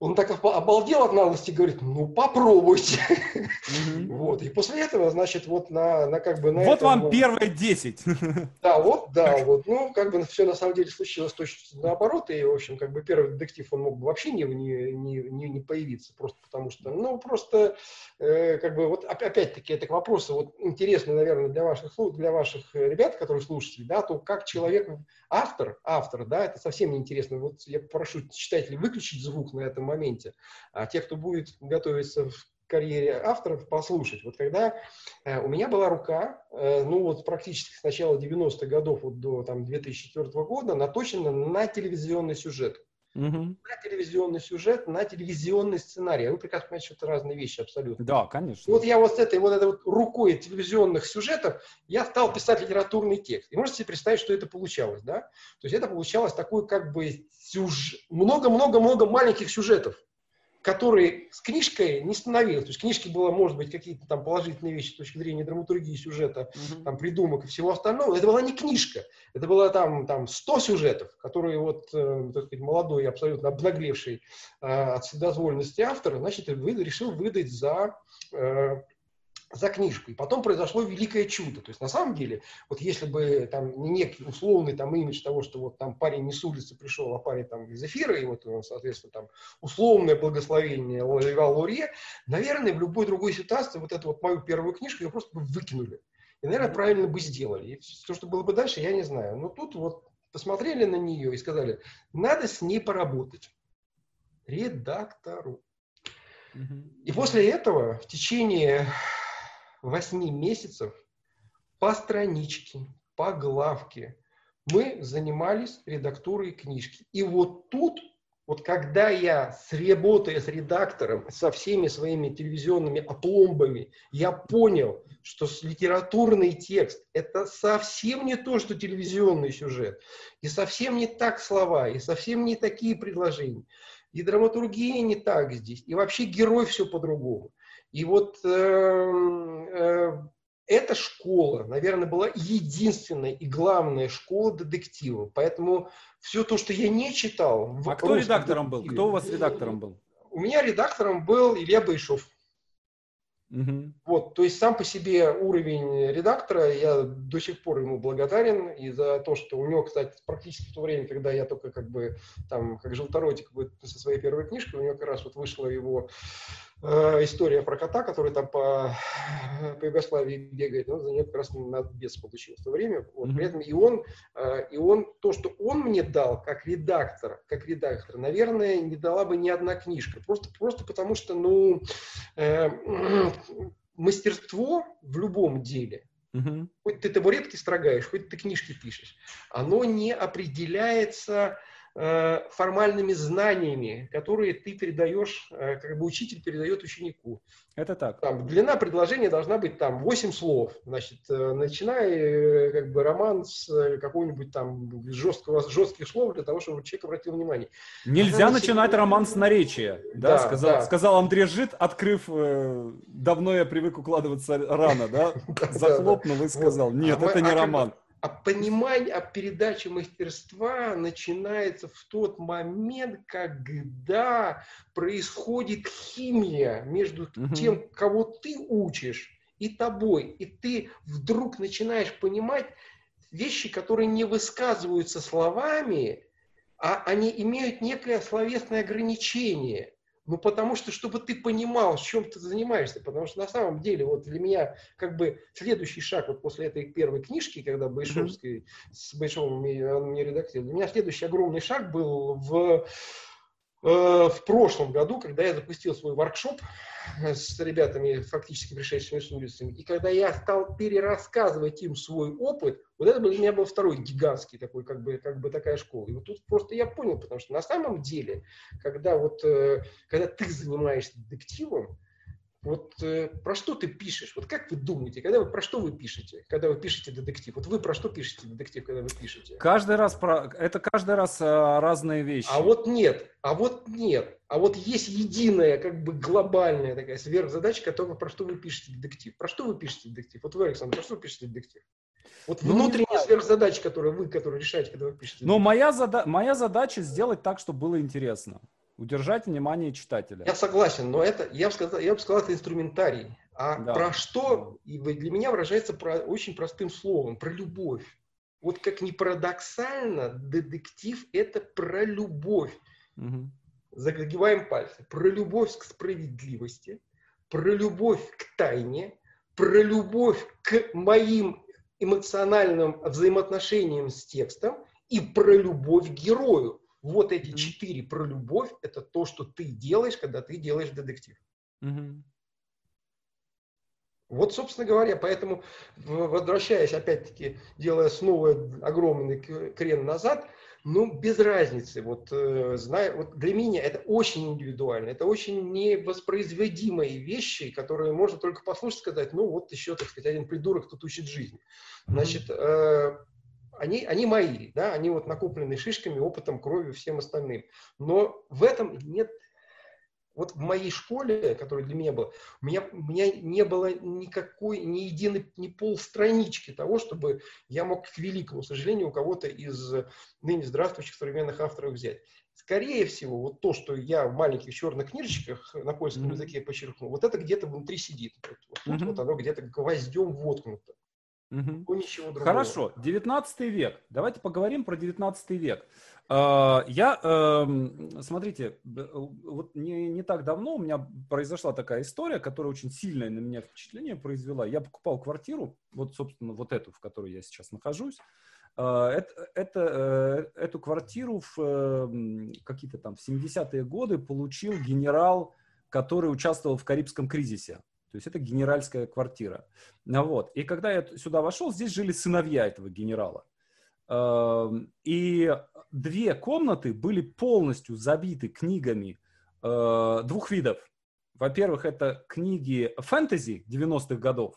он так обалдел от наглости, говорит, ну попробуйте. Угу. Вот. И после этого, значит, вот на, на как бы... На вот этом, вам вот, первые 10. Да, вот, да, вот. Ну, как бы все на самом деле случилось точно наоборот. И, в общем, как бы первый детектив, он мог бы вообще не, не, не, не появиться. Просто потому что, ну, просто, э, как бы, вот опять-таки, это вопросы вот интересные, наверное, для ваших, для ваших ребят, которые слушатели, да, то как человек, автор, автор, да, это совсем неинтересно. Вот я прошу читателей выключить звук на этом моменте. А те, кто будет готовиться в карьере авторов, послушать. Вот когда э, у меня была рука, э, ну вот практически с начала 90-х годов вот до там, 2004 года, наточена на телевизионный сюжет. Угу. На телевизионный сюжет, на телевизионный сценарий. А вы прекрасно понимаете, что это разные вещи абсолютно. Да, конечно. И вот я вот с этой вот, этой вот рукой телевизионных сюжетов я стал писать литературный текст. И можете себе представить, что это получалось, да? То есть это получалось такой как бы сюж... много-много-много маленьких сюжетов которые с книжкой не становилось. То есть книжки было, может быть, какие-то там положительные вещи с точки зрения драматургии сюжета, mm-hmm. там, придумок и всего остального. Это была не книжка. Это было там, там 100 сюжетов, которые вот, э, так сказать, молодой, абсолютно обнаглевший э, от вседозволенности автор, значит, вы, решил выдать за э, за книжку. И потом произошло великое чудо. То есть на самом деле, вот если бы там не некий условный там имидж того, что вот там парень не с улицы пришел, а парень там из эфира, и вот, соответственно, там условное благословение Лавал Луре, наверное, в любой другой ситуации вот эту вот мою первую книжку ее просто бы выкинули. И, наверное, правильно бы сделали. И то, что было бы дальше, я не знаю. Но тут вот посмотрели на нее и сказали, надо с ней поработать. Редактору. И после этого в течение восьми месяцев по страничке, по главке мы занимались редактурой книжки. И вот тут, вот когда я, с, работая с редактором, со всеми своими телевизионными опломбами, я понял, что литературный текст – это совсем не то, что телевизионный сюжет. И совсем не так слова, и совсем не такие предложения. И драматургия не так здесь. И вообще герой все по-другому. И вот э, э, эта школа, наверное, была единственная и главная школа детектива. Поэтому все то, что я не читал... А кто редактором был? Кто у вас редактором был? У меня редактором был Илья Байшов. Угу. Вот, то есть сам по себе уровень редактора, я до сих пор ему благодарен и за то, что у него, кстати, практически в то время, когда я только как бы там, как желторотик со своей первой книжкой, у него как раз вот вышла его история про кота, который там по, по Югославии бегает, он за нее как раз на бес получил в то время. Вот, mm-hmm. При этом и он, э, и он, то, что он мне дал как редактор, как редактор, наверное, не дала бы ни одна книжка. Просто, просто потому что, ну, э, мастерство в любом деле, mm-hmm. хоть ты табуретки строгаешь, хоть ты книжки пишешь, оно не определяется Э, формальными знаниями, которые ты передаешь, э, как бы учитель передает ученику. Это так. Там, длина предложения должна быть там 8 слов. Значит, э, начиная как бы роман с какого-нибудь там жесткого, жестких слов для того, чтобы человек обратил внимание. Нельзя Она начинать себе... роман с наречия, да, да, сказал, да. сказал Андрей Жит, открыв, э, давно я привык укладываться рано, да, захлопнул и сказал, нет, а это не а роман а понимание, а передача мастерства начинается в тот момент, когда происходит химия между угу. тем, кого ты учишь, и тобой. И ты вдруг начинаешь понимать вещи, которые не высказываются словами, а они имеют некое словесное ограничение. Ну, потому что, чтобы ты понимал, чем ты занимаешься. Потому что на самом деле, вот для меня, как бы, следующий шаг вот после этой первой книжки, когда Байшовский, mm-hmm. с Байшовым он мне редактировал, для меня следующий огромный шаг был в в прошлом году, когда я запустил свой воркшоп с ребятами, фактически пришедшими с улицы, и когда я стал перерассказывать им свой опыт, вот это для меня был второй гигантский такой, как бы, как бы такая школа. И вот тут просто я понял, потому что на самом деле, когда вот, э, когда ты занимаешься детективом, вот э, про что ты пишешь? Вот как вы думаете, когда вы про что вы пишете, когда вы пишете детектив? Вот вы про что пишете детектив, когда вы пишете? Каждый раз про это каждый раз а, разные вещи. А вот нет, а вот нет, а вот есть единая как бы глобальная такая сверхзадача, которая про что вы пишете детектив? Про что вы пишете детектив? Вот вы, Александр, про что вы пишете детектив? Вот ну, внутренняя сверхзадача, которую вы, которую решаете, когда вы пишете. Но моя, зада моя задача сделать так, чтобы было интересно удержать внимание читателя. Я согласен, но это, я бы сказал, я бы сказал, это инструментарий. А да. про что и для меня выражается про, очень простым словом, про любовь. Вот как ни парадоксально, детектив – это про любовь. Угу. Загибаем пальцы. Про любовь к справедливости, про любовь к тайне, про любовь к моим эмоциональным взаимоотношениям с текстом и про любовь к герою. Вот эти четыре про любовь – это то, что ты делаешь, когда ты делаешь детектив. Mm-hmm. Вот, собственно говоря, поэтому, возвращаясь, опять-таки, делая снова огромный крен назад, ну, без разницы. Вот, э, зная, вот для меня это очень индивидуально, это очень невоспроизводимые вещи, которые можно только послушать, сказать, ну, вот еще, так сказать, один придурок тут учит жизнь. Значит, э, они, они мои, да, они вот накоплены шишками, опытом, кровью, всем остальным. Но в этом нет вот в моей школе, которая для меня была, у меня, у меня не было никакой, ни единой, ни полстранички того, чтобы я мог, к великому сожалению, у кого-то из ныне здравствующих современных авторов взять. Скорее всего, вот то, что я в маленьких черных книжечках на польском mm-hmm. языке подчеркнул, вот это где-то внутри сидит. Вот, вот, mm-hmm. вот оно где-то гвоздем воткнуто. Угу. Ничего другого. Хорошо, 19 век. Давайте поговорим про 19 век. А, я, эм, смотрите, вот не, не так давно у меня произошла такая история, которая очень сильное на меня впечатление произвела. Я покупал квартиру, вот, собственно, вот эту, в которой я сейчас нахожусь. А, это, это, эту квартиру в эм, какие-то там в 70-е годы получил генерал, который участвовал в Карибском кризисе. То есть это генеральская квартира. Ну вот. И когда я сюда вошел, здесь жили сыновья этого генерала. Эм, и две комнаты были полностью забиты книгами э, двух видов. Во-первых, это книги фэнтези 90-х годов.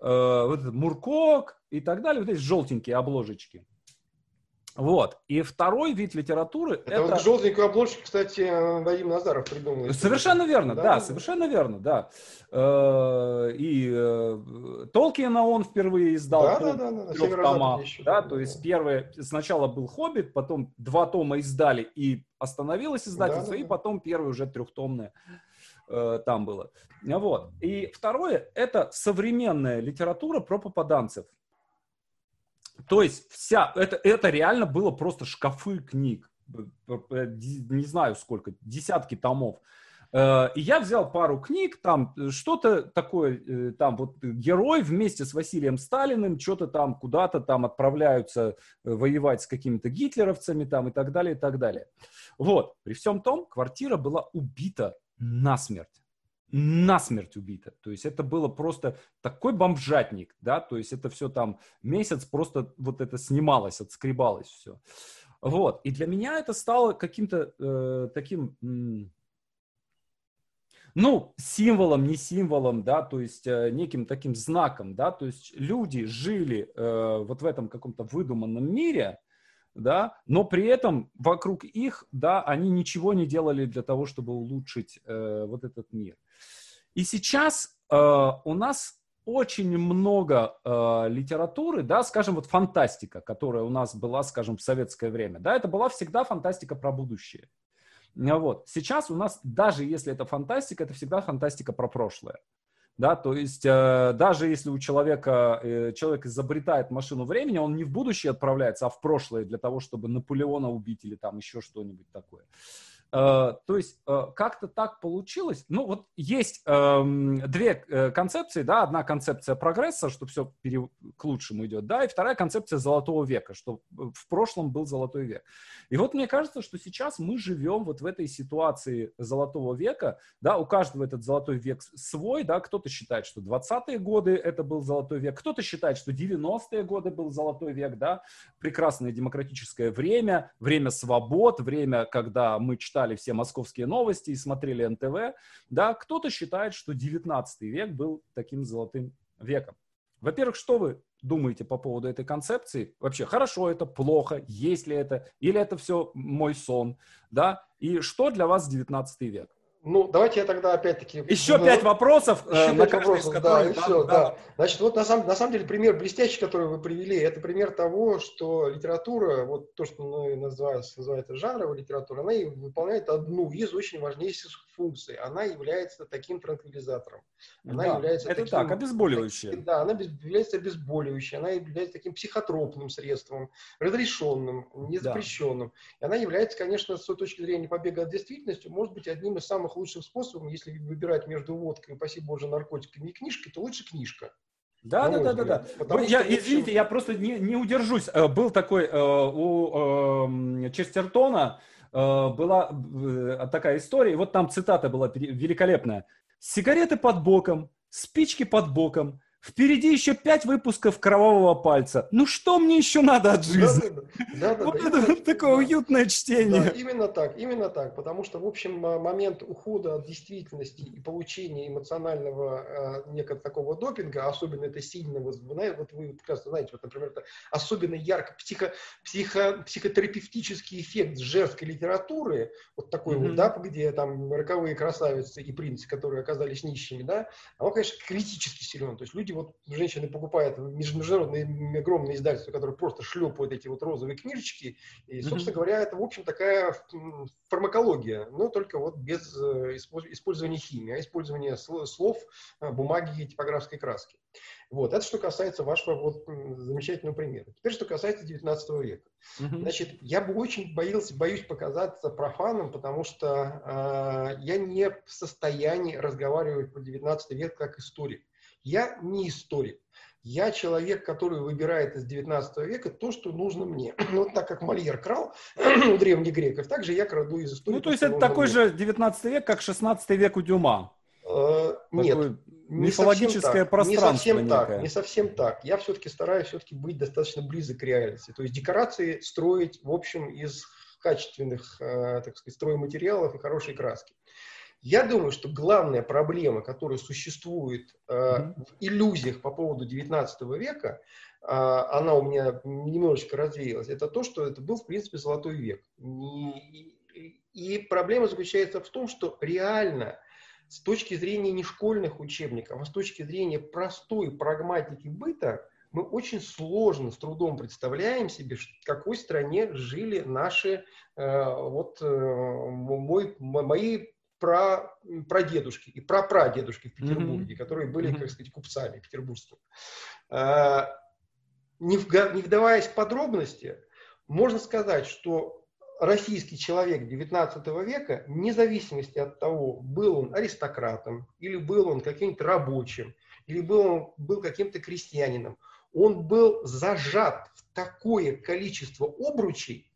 Э, вот Муркок и так далее. Вот эти желтенькие обложечки. Вот. И второй вид литературы это... Это вот желтенькую обложку, кстати, Вадим Назаров придумал. Совершенно верно, да, да, совершенно верно, да. Э, и э, Толкиена он впервые издал да, да, да, да, трех томах, еще, да, да, то есть первое, сначала был «Хоббит», потом два тома издали и остановилось издательство, да, да, и потом первый уже трехтомное э, там было. Вот. И второе, это современная литература про попаданцев. То есть вся, это, это реально было просто шкафы книг, не знаю сколько, десятки томов. Э, и я взял пару книг, там э, что-то такое, э, там вот герой вместе с Василием Сталиным что-то там куда-то там отправляются воевать с какими-то гитлеровцами там и так далее, и так далее. Вот, при всем том, квартира была убита насмерть насмерть убита. То есть это было просто такой бомжатник, да, то есть это все там месяц просто вот это снималось, отскребалось все. Вот, и для меня это стало каким-то э, таким, ну, символом, не символом, да, то есть э, неким таким знаком, да, то есть люди жили э, вот в этом каком-то выдуманном мире, да, но при этом вокруг их, да, они ничего не делали для того, чтобы улучшить э, вот этот мир. И сейчас э, у нас очень много э, литературы, да, скажем, вот фантастика, которая у нас была, скажем, в советское время, да, это была всегда фантастика про будущее. Вот. Сейчас у нас, даже если это фантастика, это всегда фантастика про прошлое. Да, то есть э, даже если у человека, э, человек изобретает машину времени, он не в будущее отправляется, а в прошлое для того, чтобы Наполеона убить или там еще что-нибудь такое. Э, то есть э, как-то так получилось. Ну вот есть эм, две э, концепции, да, одна концепция прогресса, что все к лучшему идет, да, и вторая концепция золотого века, что в прошлом был золотой век. И вот мне кажется, что сейчас мы живем вот в этой ситуации золотого века, да, у каждого этот золотой век свой, да, кто-то считает, что 20-е годы это был золотой век, кто-то считает, что 90-е годы был золотой век, да, прекрасное демократическое время, время свобод, время, когда мы читаем читали все московские новости и смотрели НТВ, да, кто-то считает, что 19 век был таким золотым веком. Во-первых, что вы думаете по поводу этой концепции? Вообще, хорошо это, плохо, есть ли это, или это все мой сон, да? И что для вас 19 век? Ну, давайте я тогда опять-таки... Еще ну, пять вопросов. Еще э, пять вопросов, да, и все, да. да. Значит, вот на самом, на самом деле пример блестящий, который вы привели, это пример того, что литература, вот то, что ну, называется, называется жанровая литература, она выполняет одну из очень важнейших функций. Она является таким транквилизатором. Она да, является это таким, так, обезболивающее. Таким, да, она является обезболивающей, она является таким психотропным средством, разрешенным, незапрещенным. Да. И она является, конечно, с точки зрения побега от действительности, может быть, одним из самых лучшим способом, если выбирать между водкой, спасибо Боже, наркотиками и книжкой, то лучше книжка. Да, да, да, да, да. Потому я, что, извините, я просто не, не удержусь. Э, был такой э, у э, Честертона была э, такая история, вот там цитата была великолепная. Сигареты под боком, спички под боком, Впереди еще пять выпусков «Кровавого пальца». Ну что мне еще надо от жизни? Да, да, да. вот да, это да, такое да. уютное чтение. Да, именно так, именно так. Потому что, в общем, момент ухода от действительности и получения эмоционального э, некого такого допинга, особенно это сильно, вот, вы прекрасно знаете, вот, например, это особенно ярко психо, психо, психотерапевтический эффект женской литературы, вот такой mm-hmm. вот, да, где там роковые красавицы и принцы, которые оказались нищими, да, он, конечно, критически силен. То есть люди люди, вот женщины покупают международные огромные издательства, которые просто шлепают эти вот розовые книжечки. И, собственно mm-hmm. говоря, это, в общем, такая фармакология, но только вот без э, использования химии, а использования слов, э, бумаги и типографской краски. Вот, это что касается вашего вот замечательного примера. Теперь, что касается 19 века. Mm-hmm. Значит, я бы очень боялся, боюсь показаться профаном, потому что э, я не в состоянии разговаривать про 19 век как историк. Я не историк. Я человек, который выбирает из 19 века то, что нужно мне. Ну, вот так как Мольер крал у древних греков, так же я краду из истории. Ну, то есть это такой мне. же 19 век, как 16 век у Дюма. Э, нет, не мифологическое пространство. Не совсем некое. так, не совсем так. Я все-таки стараюсь все-таки быть достаточно близок к реальности. То есть декорации строить, в общем, из качественных, э, так сказать, стройматериалов и хорошей краски. Я думаю, что главная проблема, которая существует э, в иллюзиях по поводу 19 века, э, она у меня немножечко развеялась, это то, что это был, в принципе, золотой век. И, и проблема заключается в том, что реально с точки зрения не школьных учебников, а с точки зрения простой прагматики быта, мы очень сложно, с трудом представляем себе, в какой стране жили наши, э, вот, э, мой, мои про, про дедушки и про прадедушки в Петербурге, mm-hmm. которые были, mm-hmm. как сказать, купцами петербургскими. А, не, не вдаваясь в подробности, можно сказать, что российский человек XIX века, вне зависимости от того, был он аристократом, или был он каким-то рабочим, или был он был каким-то крестьянином, он был зажат в такое количество обручей,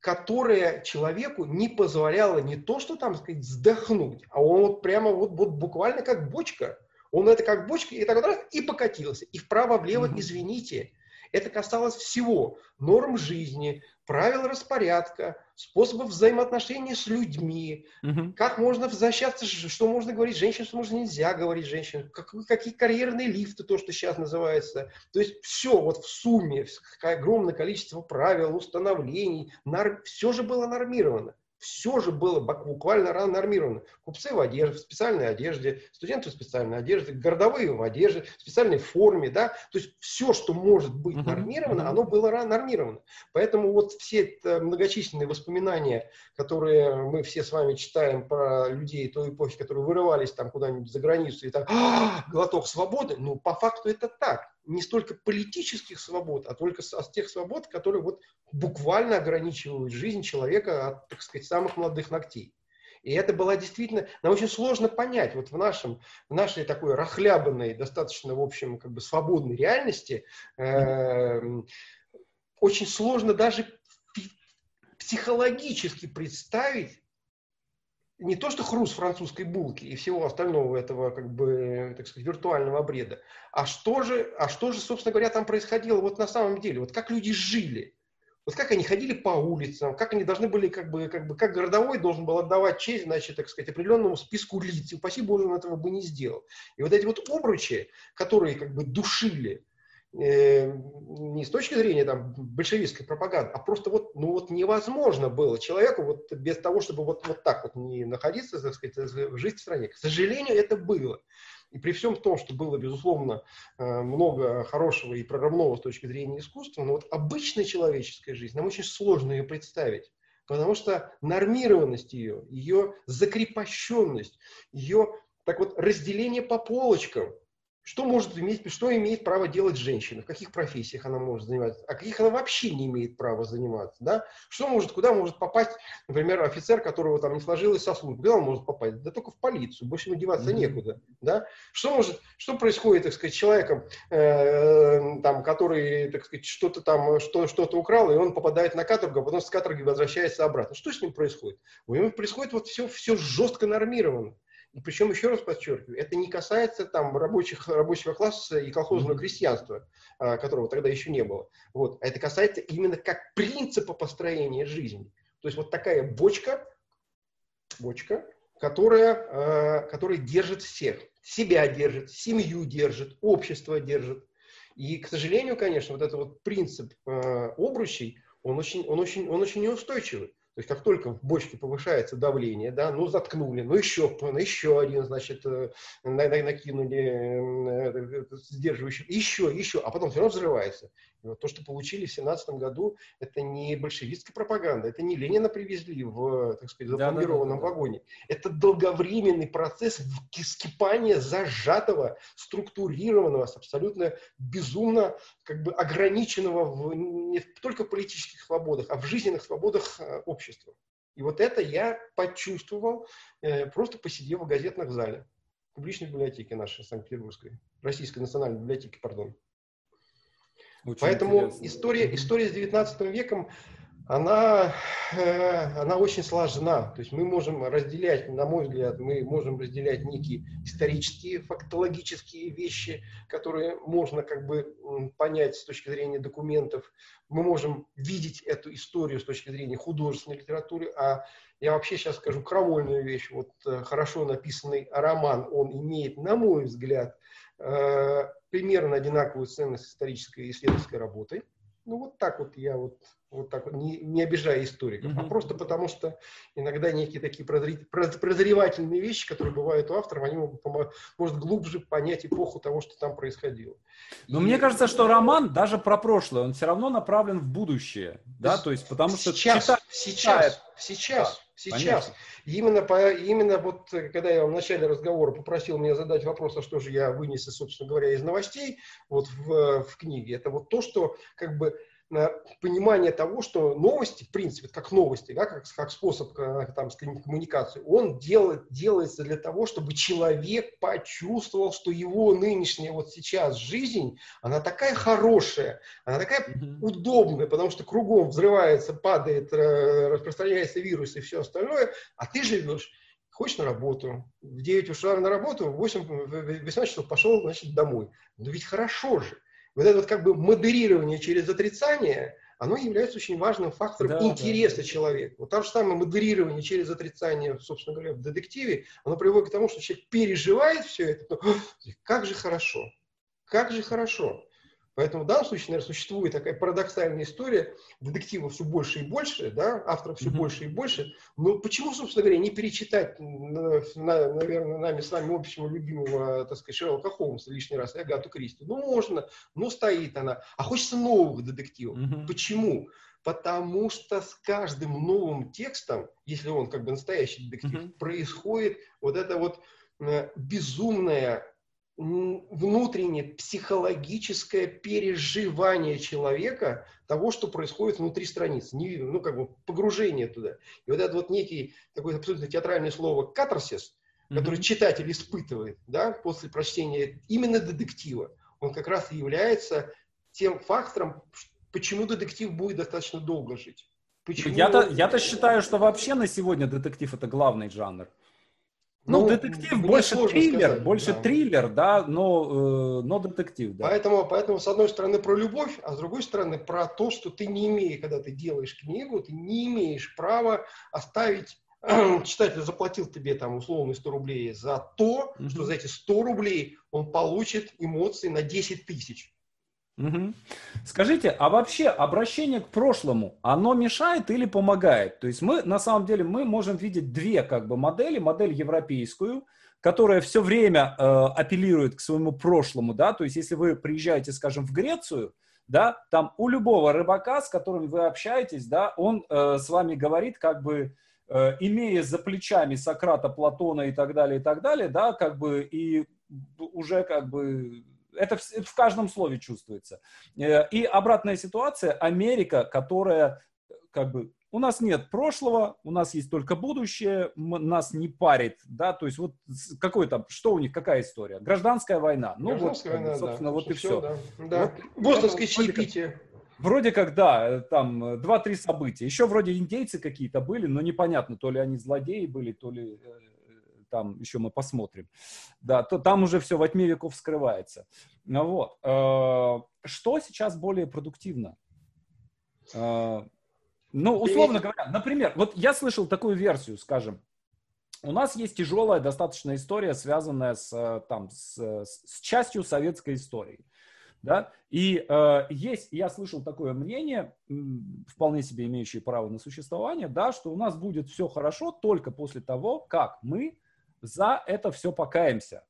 которая человеку не позволяла не то, что там сказать, вздохнуть, а он вот прямо вот, вот буквально как бочка. Он это как бочка, и так раз, и покатился. И вправо-влево, mm-hmm. извините. Это касалось всего. Норм жизни, правил распорядка, способов взаимоотношений с людьми, угу. как можно возвращаться, что можно говорить женщинам, что можно нельзя говорить женщинам, как, какие карьерные лифты, то, что сейчас называется. То есть все вот в сумме, огромное количество правил, установлений, нар... все же было нормировано все же было буквально нормировано. Купцы в одежде, в специальной одежде, студенты в специальной одежде, городовые в одежде, в специальной форме, да, то есть все, что может быть uh-huh. нормировано, оно было нормировано. Поэтому вот все многочисленные воспоминания, которые мы все с вами читаем про людей той эпохи, которые вырывались там куда-нибудь за границу и там «А, глоток свободы, ну, по факту это так не столько политических свобод, а только от тех свобод, которые вот буквально ограничивают жизнь человека от, так сказать, самых молодых ногтей. И это было действительно, нам очень сложно понять, вот в, нашем, в нашей такой рахлябанной, достаточно, в общем, как бы свободной реальности, э, очень сложно даже психологически представить не то, что хруст французской булки и всего остального этого, как бы, так сказать, виртуального обреда, а что же, а что же, собственно говоря, там происходило вот на самом деле, вот как люди жили, вот как они ходили по улицам, как они должны были, как бы, как бы, как городовой должен был отдавать честь, значит, так сказать, определенному списку лиц. И, упаси Боже, он этого бы не сделал. И вот эти вот обручи, которые как бы душили, не с точки зрения там большевистской пропаганды, а просто вот, ну вот невозможно было человеку вот без того, чтобы вот, вот так вот не находиться, так сказать, жить в стране. К сожалению, это было. И при всем том, что было, безусловно, э, много хорошего и прорывного с точки зрения искусства, но вот обычная человеческая жизнь, нам очень сложно ее представить. Потому что нормированность ее, ее закрепощенность, ее так вот разделение по полочкам, что может иметь, что имеет право делать женщина, в каких профессиях она может заниматься, а каких она вообще не имеет права заниматься, да? Что может, куда может попасть, например, офицер, которого там не сложилось со службы, куда он может попасть? Да только в полицию, больше ему деваться mm-hmm. некуда, да? Что может, что происходит, так сказать, с человеком, э, там, который, так сказать, что-то там, что, что-то украл, и он попадает на каторгу, а потом с каторги возвращается обратно. Что с ним происходит? У него происходит вот все, все жестко нормировано. Причем, еще раз подчеркиваю, это не касается там рабочих, рабочего класса и колхозного крестьянства, а, которого тогда еще не было. Вот. А это касается именно как принципа построения жизни. То есть вот такая бочка, бочка, которая, а, которая держит всех. Себя держит, семью держит, общество держит. И, к сожалению, конечно, вот этот вот принцип э, обручей, он очень, он, очень, он очень неустойчивый. То есть как только в бочке повышается давление, да, ну заткнули, ну еще, ну, еще один, значит, э, накинули э, сдерживающий, еще, еще, а потом все равно взрывается. И вот то, что получили в 17 году, это не большевистская пропаганда, это не Ленина привезли в, так сказать, запломбированном да, да, да, вагоне. Это долговременный процесс скипания зажатого, структурированного, абсолютно безумно как бы ограниченного в, не только в политических свободах, а в жизненных свободах э, общества. И вот это я почувствовал, э, просто посидев в газетных зале публичной библиотеки нашей Санкт-Петербургской, Российской национальной библиотеки, пардон. Очень Поэтому интересно. история, история с 19 веком, она, э, она очень сложна. То есть мы можем разделять, на мой взгляд, мы можем разделять некие исторические, фактологические вещи, которые можно как бы понять с точки зрения документов. Мы можем видеть эту историю с точки зрения художественной литературы, а я вообще сейчас скажу крамольную вещь. Вот э, хорошо написанный роман, он имеет, на мой взгляд, э, примерно одинаковую ценность исторической и исследовательской работы. Ну, вот так вот я вот, вот так вот, не, не обижая историков, mm-hmm. а просто потому, что иногда некие такие прозревательные вещи, которые бывают у авторов, они могут, может глубже понять эпоху того, что там происходило. Но и... мне кажется, что роман даже про прошлое, он все равно направлен в будущее, да, то есть потому что сейчас, читает, сейчас, сейчас, сейчас. Именно, по, именно вот, когда я в начале разговора попросил меня задать вопрос, а что же я вынес, собственно говоря, из новостей вот в, в книге, это вот то, что как бы понимание того, что новости, в принципе, как новости, да, как, как способ э, там, коммуникации, он делает, делается для того, чтобы человек почувствовал, что его нынешняя вот сейчас жизнь, она такая хорошая, она такая mm-hmm. удобная, потому что кругом взрывается, падает, э, распространяется вирус и все остальное, а ты живешь хочешь на работу, в 9 ушла на работу, в 8, в 18 часов пошел, значит, домой. Но ведь хорошо же вот это вот как бы модерирование через отрицание, оно является очень важным фактором да, интереса да. человека. Вот то же самое модерирование через отрицание, собственно говоря, в детективе, оно приводит к тому, что человек переживает все это, то, как же хорошо, как же хорошо. Поэтому в данном случае, наверное, существует такая парадоксальная история, детективов все больше и больше, да, авторов все mm-hmm. больше и больше. Но почему, собственно говоря, не перечитать, наверное, нами с вами общего любимого, так сказать, Шерлока Холмса лишний раз, и Агату Кристи? Ну, можно, но стоит она. А хочется новых детективов. Mm-hmm. Почему? Потому что с каждым новым текстом, если он как бы настоящий детектив, mm-hmm. происходит вот это вот э, безумное внутреннее психологическое переживание человека того, что происходит внутри страницы. Не, ну, как бы погружение туда. И вот это вот некий такое абсолютно театральное слово катарсис, mm-hmm. который читатель испытывает да, после прочтения именно детектива, он как раз и является тем фактором, почему детектив будет достаточно долго жить. Почему... Я-то, я-то считаю, что вообще на сегодня детектив это главный жанр. Ну, ну детектив больше триллер, сказать, больше да. триллер, да, но, э, но детектив, да. Поэтому, поэтому, с одной стороны, про любовь, а с другой стороны, про то, что ты не имеешь, когда ты делаешь книгу, ты не имеешь права оставить читатель заплатил тебе там условно 100 рублей за то, mm-hmm. что за эти 100 рублей он получит эмоции на 10 тысяч. Угу. Скажите, а вообще обращение к прошлому, оно мешает или помогает? То есть мы, на самом деле, мы можем видеть две как бы модели. Модель европейскую, которая все время э, апеллирует к своему прошлому, да, то есть если вы приезжаете, скажем, в Грецию, да, там у любого рыбака, с которым вы общаетесь, да, он э, с вами говорит как бы, э, имея за плечами Сократа, Платона и так далее, и так далее, да, как бы и уже как бы это в, в каждом слове чувствуется. Э, и обратная ситуация, Америка, которая как бы у нас нет прошлого, у нас есть только будущее, нас не парит, да, то есть вот какой там, что у них, какая история? Гражданская война. Ну Гражданская вот, война, собственно, да. вот и все. Да. Да. Вот, Бостонское чаепитие. Вроде как, да, там два-три события. Еще вроде индейцы какие-то были, но непонятно, то ли они злодеи были, то ли э, там еще мы посмотрим, да, то там уже все во тьме веков скрывается. Ну вот. Э, что сейчас более продуктивно? Э, ну, условно говоря, например, вот я слышал такую версию, скажем, у нас есть тяжелая достаточно история, связанная с, э, там, с, с частью советской истории. Да? И э, есть, я слышал такое мнение, вполне себе имеющее право на существование, да, что у нас будет все хорошо только после того, как мы за это все покаемся.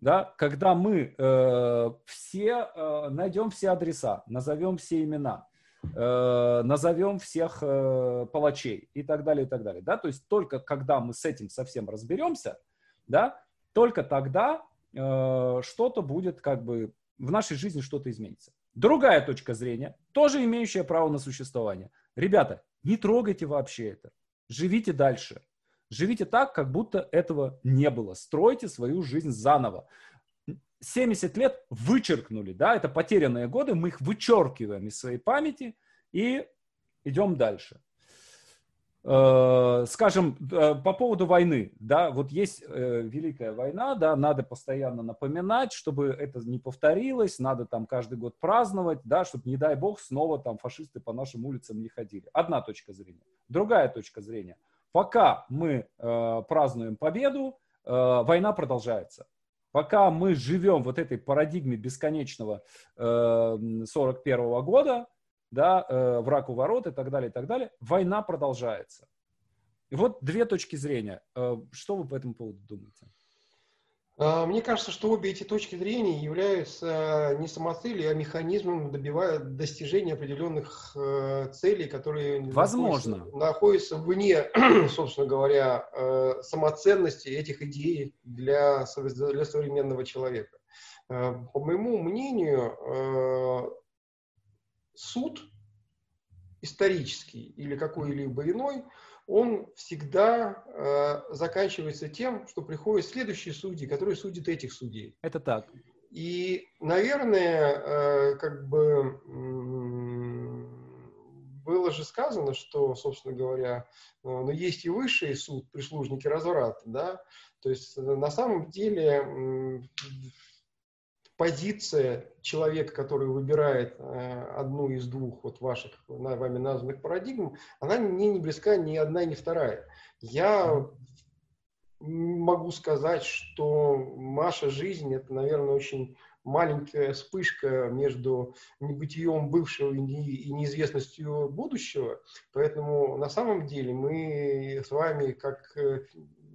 Да, когда мы э, все э, найдем все адреса, назовем все имена, э, назовем всех э, палачей и так далее, и так далее. Да? То есть только когда мы с этим совсем разберемся, да, только тогда э, что-то будет как бы в нашей жизни что-то изменится. Другая точка зрения, тоже имеющая право на существование. Ребята, не трогайте вообще это. Живите дальше. Живите так, как будто этого не было. Стройте свою жизнь заново. 70 лет вычеркнули, да, это потерянные годы, мы их вычеркиваем из своей памяти и идем дальше. Э, скажем, э, по поводу войны, да, вот есть э, Великая война, да, надо постоянно напоминать, чтобы это не повторилось, надо там каждый год праздновать, да, чтобы, не дай бог, снова там фашисты по нашим улицам не ходили. Одна точка зрения. Другая точка зрения – Пока мы э, празднуем победу, э, война продолжается. Пока мы живем вот этой парадигме бесконечного э, 41 -го года, да, э, враг у ворот и так далее, и так далее, война продолжается. И вот две точки зрения. Э, что вы по этому поводу думаете? А, мне кажется, что обе эти точки зрения являются не самоцелью, а механизмом добивая достижения определенных э, целей, которые Возможно. Находятся, находятся вне, собственно говоря, э, самоценности этих идей для, для современного человека. Э, по моему мнению, суд исторический или какой-либо иной – он всегда э, заканчивается тем, что приходят следующие судьи, которые судят этих судей. Это так. И, наверное, э, как бы было же сказано, что, собственно говоря, э, ну, есть и высший суд, прислужники разврата, да, то есть на самом деле позиция человека, который выбирает э, одну из двух вот ваших вами названных парадигм, она мне не близка ни одна, ни вторая. Я могу сказать, что наша жизнь это, наверное, очень маленькая вспышка между небытием бывшего и неизвестностью будущего. Поэтому на самом деле мы с вами, как э,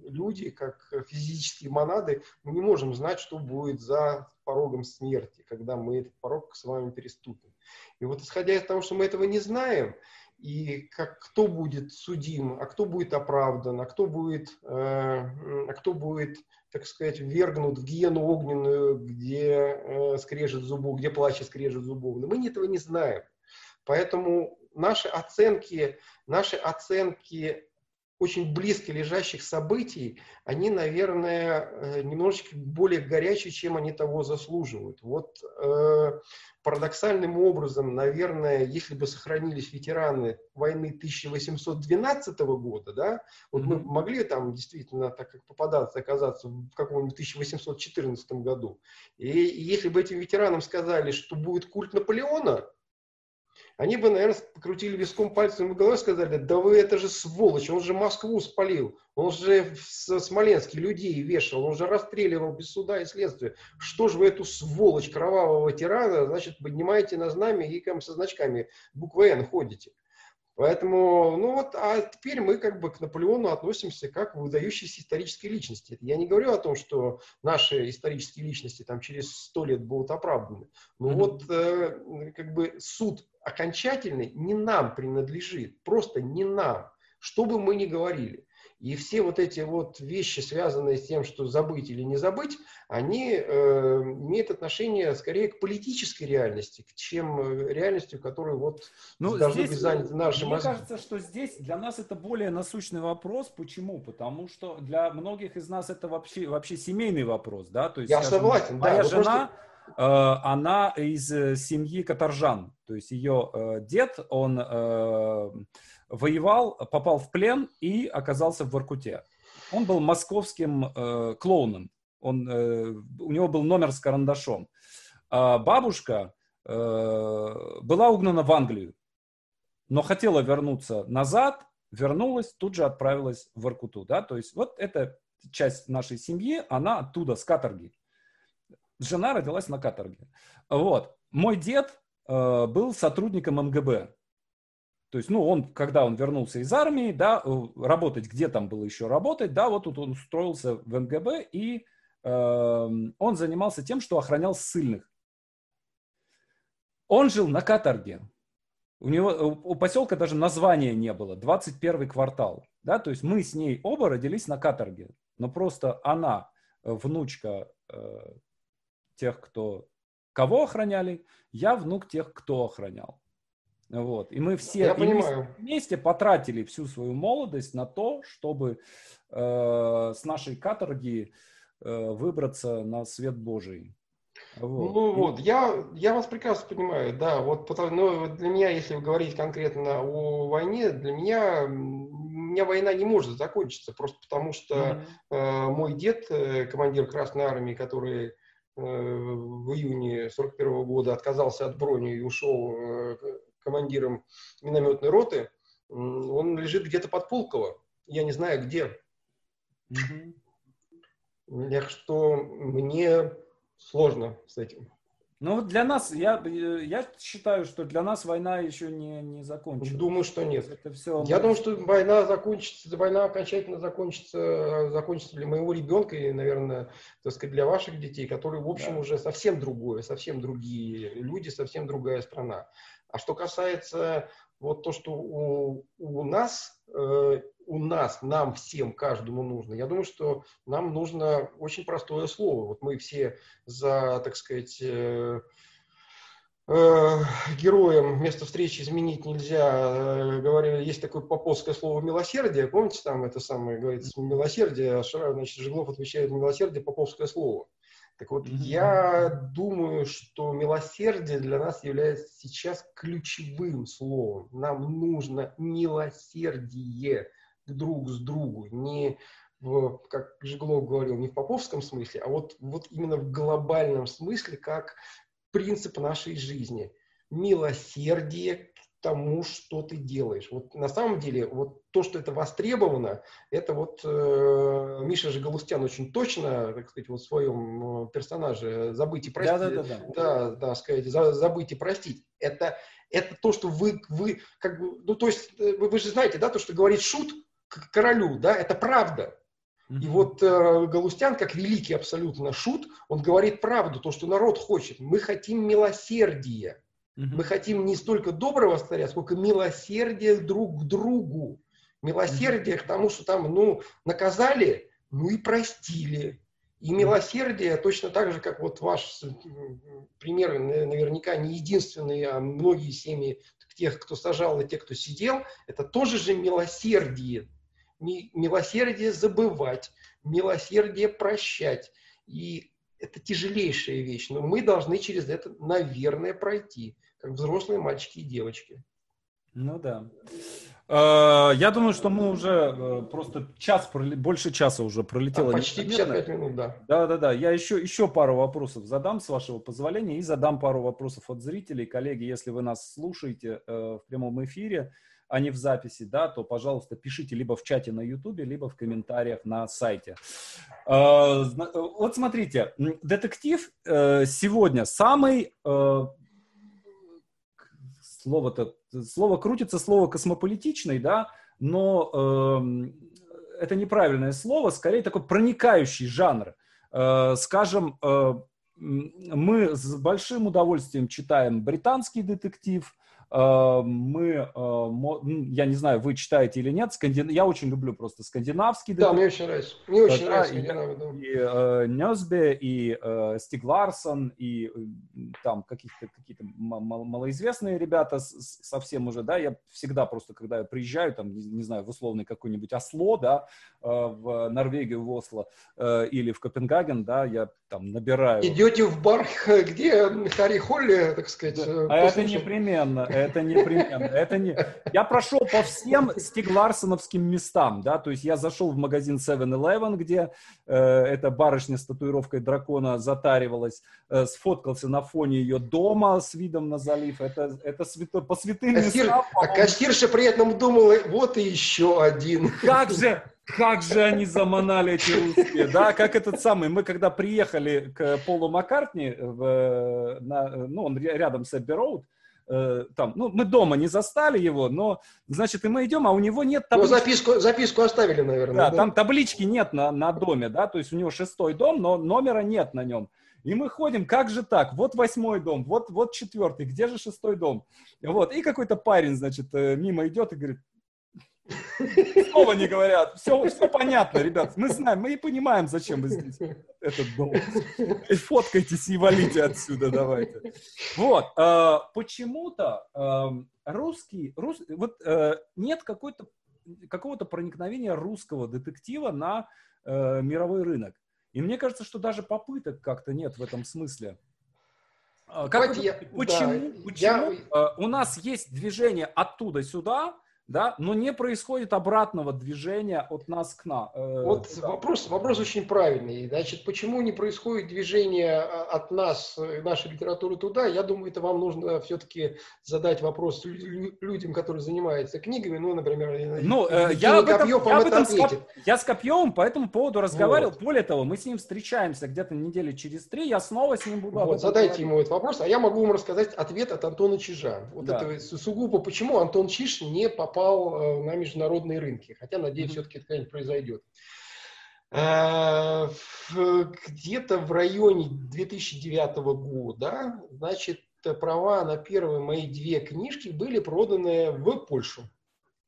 люди, как физические монады, мы не можем знать, что будет за порогом смерти, когда мы этот порог с вами переступим. И вот исходя из того, что мы этого не знаем, и как, кто будет судим, а кто будет оправдан, а кто будет, э, а кто будет, так сказать, вергнут в гиену огненную, где э, скрежет зубов, где плачет скрежет зубов. Но мы этого не знаем. Поэтому наши оценки, наши оценки очень близко лежащих событий, они, наверное, э, немножечко более горячие, чем они того заслуживают. Вот э, парадоксальным образом, наверное, если бы сохранились ветераны войны 1812 года, да, вот mm-hmm. мы могли там действительно, так как попадаться, оказаться в каком-нибудь 1814 году, и, и если бы этим ветеранам сказали, что будет культ Наполеона, они бы, наверное, покрутили виском пальцем в голове и сказали, да вы это же сволочь, он же Москву спалил, он же в Смоленске людей вешал, он же расстреливал без суда и следствия. Что же вы эту сволочь кровавого тирана, значит, поднимаете на знамя и там со значками буквы «Н» ходите? Поэтому, ну вот, а теперь мы как бы к Наполеону относимся как к выдающейся исторической личности. Я не говорю о том, что наши исторические личности там через сто лет будут оправданы. Но mm-hmm. вот э, как бы суд окончательный не нам принадлежит, просто не нам, что бы мы ни говорили. И все вот эти вот вещи, связанные с тем, что забыть или не забыть, они э, имеют отношение скорее к политической реальности, чем э, реальности, которую вот ну, должны здесь, быть заняты наши Мне мозги. кажется, что здесь для нас это более насущный вопрос. Почему? Потому что для многих из нас это вообще, вообще семейный вопрос. Да? То есть, Я скажем, согласен. Моя да, жена... Просто Э, она из э, семьи Каторжан. То есть ее дед, он воевал, попал в плен и оказался в Воркуте. Он был московским клоуном. Он, у него был номер с карандашом. А бабушка была угнана в Англию, но хотела вернуться назад, вернулась, тут же отправилась в Воркуту. Да? То есть вот эта часть нашей семьи, она оттуда, с каторги. Жена родилась на каторге. Вот. Мой дед э, был сотрудником МГБ. То есть, ну, он, когда он вернулся из армии, да, работать, где там было еще работать, да, вот тут он устроился в МГБ, и э, он занимался тем, что охранял ссыльных. Он жил на каторге. У него, у поселка даже названия не было, 21 квартал, да, то есть мы с ней оба родились на каторге, но просто она, э, внучка э, тех, кто кого охраняли, я внук тех, кто охранял. Вот. И мы все я понимаю. вместе потратили всю свою молодость на то, чтобы э, с нашей каторги э, выбраться на свет Божий. Вот. Ну вот, я, я вас прекрасно понимаю, да, вот потому, но для меня, если говорить конкретно о войне, для меня, у меня война не может закончиться, просто потому что mm-hmm. э, мой дед, э, командир Красной Армии, который Э, в июне 41 года отказался от брони и ушел э, командиром минометной роты, он лежит где-то под Пулково. Я не знаю где. Угу. Так что мне сложно с этим. Ну, для нас, я, я считаю, что для нас война еще не, не закончилась. Думаю, что нет. Это все я мы... думаю, что война закончится, война окончательно закончится, закончится для моего ребенка и, наверное, так сказать, для ваших детей, которые, в общем, да. уже совсем другое, совсем другие люди, совсем другая страна. А что касается вот то, что у, у нас э, у нас, нам всем, каждому нужно? Я думаю, что нам нужно очень простое слово. Вот мы все за, так сказать, э, э, героем место встречи изменить нельзя. Э, говорили, есть такое поповское слово милосердие. Помните, там это самое говорится, милосердие, а значит, Жиглов отвечает милосердие, поповское слово. Так вот, mm-hmm. я думаю, что милосердие для нас является сейчас ключевым словом. Нам нужно милосердие друг с другу, не в, как Жиглов говорил, не в поповском смысле, а вот, вот именно в глобальном смысле, как принцип нашей жизни. Милосердие тому, что ты делаешь. Вот на самом деле, вот то, что это востребовано, это вот э, Миша же Галустян очень точно, так сказать, вот в своем э, персонаже «Забыть и простить». Да, да, да. Да, да, сказать, «Забыть и простить». Это, это то, что вы, вы как бы, ну, то есть, э, вы, вы же знаете, да, то, что говорит Шут, к королю, да, это правда. И вот э, Галустян, как великий абсолютно шут, он говорит правду, то, что народ хочет. Мы хотим милосердия. Угу. Мы хотим не столько доброго царя, сколько милосердия друг к другу. Милосердие угу. к тому, что там, ну, наказали, ну и простили. И милосердие, точно так же, как вот ваш пример, наверняка не единственный, а многие семьи тех, кто сажал, и тех, кто сидел, это тоже же милосердие. Милосердие забывать, милосердие прощать. И это тяжелейшая вещь, но мы должны через это, наверное, пройти, как взрослые мальчики и девочки. Ну да. Э, я думаю, что мы уже э, просто час, больше часа уже пролетело. А, почти 55 минут, да. Да, да, да. Я еще, еще пару вопросов задам, с вашего позволения, и задам пару вопросов от зрителей. Коллеги, если вы нас слушаете э, в прямом эфире, а не в записи, да, то, пожалуйста, пишите либо в чате на YouTube, либо в комментариях на сайте. Вот смотрите, детектив сегодня самый слово-то, слово крутится, слово космополитичный, да, но э, это неправильное слово, скорее такой проникающий жанр. Э, скажем, э, мы с большим удовольствием читаем британский детектив, Э, мы, э, я не знаю, вы читаете или нет, скандин... я очень люблю просто скандинавский Да, мне очень нравится. Мне очень да, нравится скандинавы, да. И э, Нёсбе, и э, Стиг Ларсон, и э, там какие-то какие малоизвестные ребята совсем уже, да, я всегда просто, когда я приезжаю, там, не, знаю, в условный какой-нибудь Осло, да, э, в Норвегию, в Осло, э, или в Копенгаген, да, я там набираю. Идете в бар, где Харри Холли, так сказать. Да. А это непременно, это непременно. Это не... Я прошел по всем стигларсоновским местам, да, то есть я зашел в магазин 7-Eleven, где э, эта барышня с татуировкой дракона затаривалась, э, сфоткался на фоне ее дома с видом на залив. Это, это свято... по святым Кассир... местам. А кассирша при этом думала, вот и еще один. Как же, как же они заманали эти русские, да, как этот самый, мы когда приехали к Полу Маккартни, в, на, ну, он рядом с Эбби Роуд, э, там, ну, мы дома не застали его, но, значит, и мы идем, а у него нет ну, таблички. Ну, записку, записку оставили, наверное. Да, да, там таблички нет на, на доме, да, то есть у него шестой дом, но номера нет на нем. И мы ходим, как же так? Вот восьмой дом, вот, вот четвертый, где же шестой дом? Вот, и какой-то парень, значит, э, мимо идет и говорит, Слова не говорят. Все, все понятно, ребят. Мы знаем, мы и понимаем, зачем вы здесь этот дом. Фоткайтесь и валите отсюда, давайте. Вот. Э, почему-то э, русский, рус, вот э, нет какой-то какого-то проникновения русского детектива на э, мировой рынок. И мне кажется, что даже попыток как-то нет в этом смысле. Э, как вы, я, почему да, почему я... У нас есть движение оттуда сюда, да, но не происходит обратного движения от нас к нам. Э, вот да. вопрос, вопрос очень правильный. Значит, почему не происходит движение а, от нас, э, нашей литературы туда? Я думаю, это вам нужно все-таки задать вопрос людям, которые занимаются книгами, ну, например, ну, э, я, об этом, Копьев, я, об этом с, я с Копьевым по этому поводу разговаривал. Вот. Более того, мы с ним встречаемся где-то недели через три, я снова с ним буду вот, Задайте говорить. ему этот вопрос, а я могу вам рассказать ответ от Антона Чижа. Вот да. это сугубо почему Антон Чиж не попал попал э, на международные рынки. Хотя, надеюсь, все-таки это когда-нибудь произойдет. Э, где-то в районе 2009 года, значит, права на первые мои две книжки были проданы в Польшу.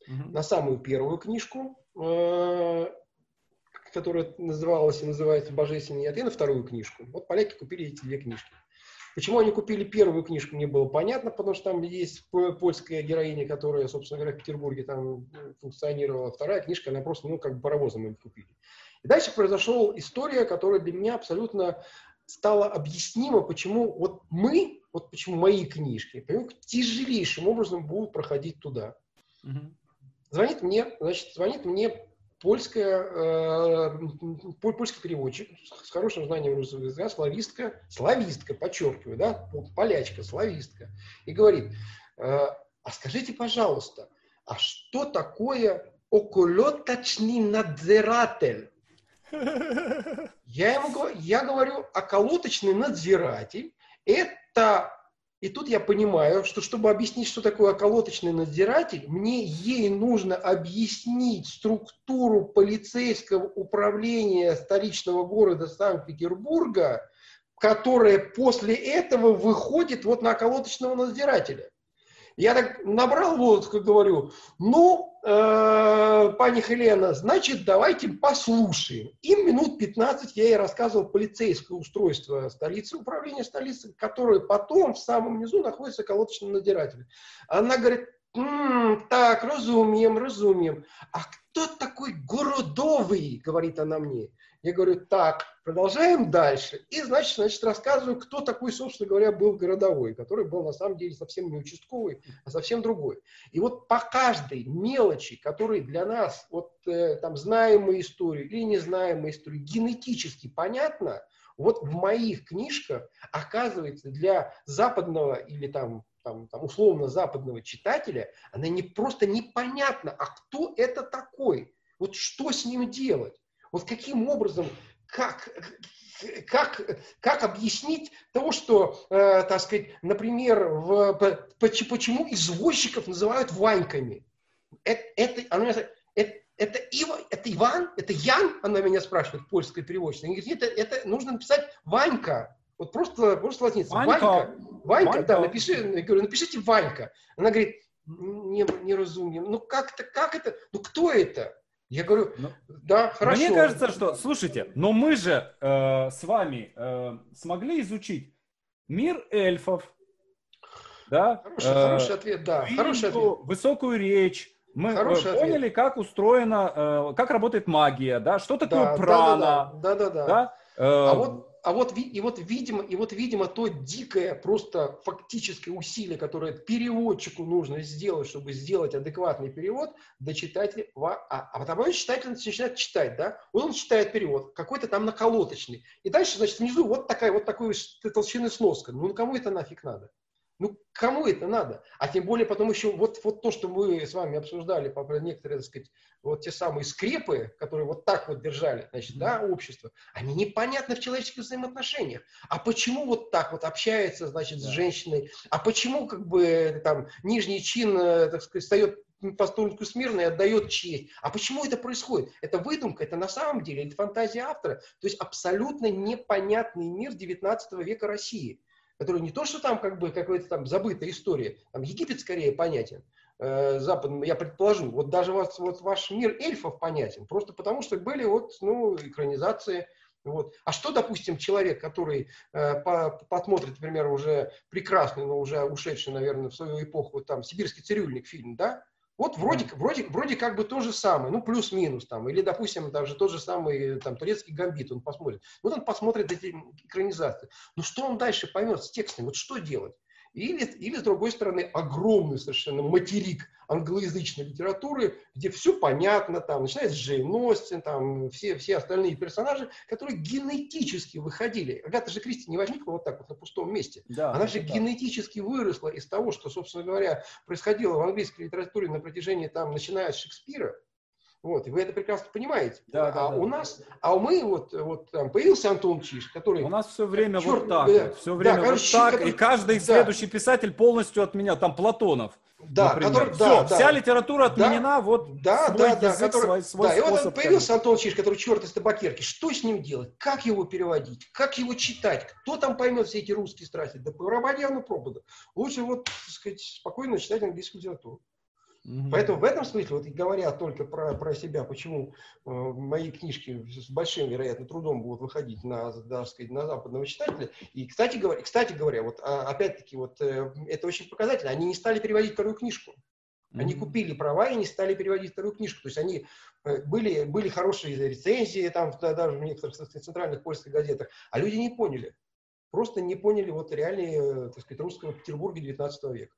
Угу. На самую первую книжку, э, которая называлась и называется «Божественный яд», и на вторую книжку. Вот поляки купили эти две книжки. Почему они купили первую книжку, мне было понятно, потому что там есть польская героиня, которая, собственно говоря, в Петербурге там функционировала. Вторая книжка, она просто, ну, как паровозом им купили. И дальше произошла история, которая для меня абсолютно стала объяснима, почему вот мы, вот почему мои книжки, понимаю, тяжелейшим образом будут проходить туда. Угу. Звонит мне, значит, звонит мне польская, э, польский переводчик с хорошим знанием русского языка, славистка, славистка, подчеркиваю, да, полячка, славистка, и говорит, э, а скажите, пожалуйста, а что такое околоточный надзиратель? Я ему я говорю, околоточный надзиратель – это и тут я понимаю, что чтобы объяснить, что такое околоточный надзиратель, мне ей нужно объяснить структуру полицейского управления столичного города Санкт-Петербурга, которая после этого выходит вот на околоточного надзирателя. Я так набрал воздуха, говорю, ну, э, пани Хелена, значит, давайте послушаем. И минут 15 я ей рассказывал полицейское устройство столицы, управления столицы, которое потом в самом низу находится колоточный надзиратель. Она говорит, М, так, разумеем, разумеем. А кто такой городовый, говорит она мне. Я говорю, так, продолжаем дальше. И, значит, значит, рассказываю, кто такой, собственно говоря, был городовой, который был на самом деле совсем не участковый, а совсем другой. И вот по каждой мелочи, которые для нас, вот э, там, знаемые истории или незнаемые истории, генетически понятно, вот в моих книжках, оказывается, для западного или там там, там, условно западного читателя, она не просто непонятна, а кто это такой? Вот что с ним делать? Вот каким образом, как, как, как объяснить то, что, э, так сказать, например, в, по, почему извозчиков называют Ваньками? Это, это, она меня, это, это, Ива, это Иван, это Ян, она меня спрашивает, польская переводчица. Она говорит, это, это нужно написать Ванька. Вот просто, просто латиница. Ванька. Ванька, Ванька, Ванька. да, напиши, я говорю, напишите Ванька. Она говорит, не, не разумеем. Ну как это, как это, ну кто это? Я говорю, ну, да, хорошо. Мне кажется, что, слушайте, но мы же э, с вами э, смогли изучить мир эльфов, да? Хороший, э, хороший ответ, да, виду, хороший ответ. Высокую речь. Мы э, Хороший поняли, ответ. как устроена, э, как работает магия, да, что такое да, прана. Да, да, да. да, да. да? Э, а вот а вот, и вот, видимо, и вот, видимо, то дикое просто фактическое усилие, которое переводчику нужно сделать, чтобы сделать адекватный перевод, до читателя, а, а потом читатель начинает читать, да, он читает перевод, какой-то там наколоточный, и дальше, значит, внизу вот такая вот такой толщины сноска, ну, кому это нафиг надо? Ну, кому это надо? А тем более потом еще вот, вот то, что мы с вами обсуждали, по некоторые, так сказать, вот те самые скрепы, которые вот так вот держали, значит, да, общество, они непонятны в человеческих взаимоотношениях. А почему вот так вот общается, значит, с женщиной? А почему, как бы, там, нижний чин, э, так сказать, встает по столику смирно и отдает честь. А почему это происходит? Это выдумка, это на самом деле, это фантазия автора. То есть абсолютно непонятный мир 19 века России который не то, что там как бы какая-то там забытая история, там Египет скорее понятен, э, западным, я предположу, вот даже вас, вот ваш мир эльфов понятен, просто потому что были вот, ну, экранизации, вот. А что, допустим, человек, который э, по, посмотрит, например, уже прекрасный, но уже ушедший, наверное, в свою эпоху, там, «Сибирский цирюльник» фильм, да, вот вроде, вроде, вроде как бы то же самое, ну, плюс-минус там, или, допустим, даже тот же самый там турецкий гамбит, он посмотрит. Вот он посмотрит эти экранизации. Ну, что он дальше поймет с текстом, вот что делать? Или, или, с другой стороны, огромный совершенно материк англоязычной литературы, где все понятно, там, начиная с Джейн Остин, там, все, все остальные персонажи, которые генетически выходили. Агата же Кристи не возникла вот так вот на пустом месте. Да, Она же да. генетически выросла из того, что, собственно говоря, происходило в английской литературе на протяжении, там, начиная с Шекспира, вот, и вы это прекрасно понимаете. Да, а да, у да. нас, а мы вот, вот там появился Антон Чиш, который... У нас все время черт, вот так, да, все время да, короче, вот так, который, и каждый да. следующий писатель полностью отменял, там Платонов. Да, например. который, да, все, да, вся литература отменена, да, вот да, свой да, язык, который, свой, свой да, и вот появился Антон Чиш, который черт из табакерки. Что с ним делать? Как его переводить? Как его читать? Кто там поймет все эти русские страсти? Да по Романьяну Пробода. Лучше вот, так сказать, спокойно читать английскую литературу. Угу. Поэтому в этом смысле, вот говоря только про, про себя, почему э, мои книжки с большим, вероятно, трудом будут выходить на, так сказать, на западного читателя. И, кстати говоря, кстати говоря вот а, опять-таки, вот э, это очень показательно, они не стали переводить вторую книжку. Они купили права и не стали переводить вторую книжку. То есть они э, были, были хорошие рецензии там даже в некоторых центральных польских газетах, а люди не поняли. Просто не поняли вот реалии, э, так сказать, русского Петербурга 19 века.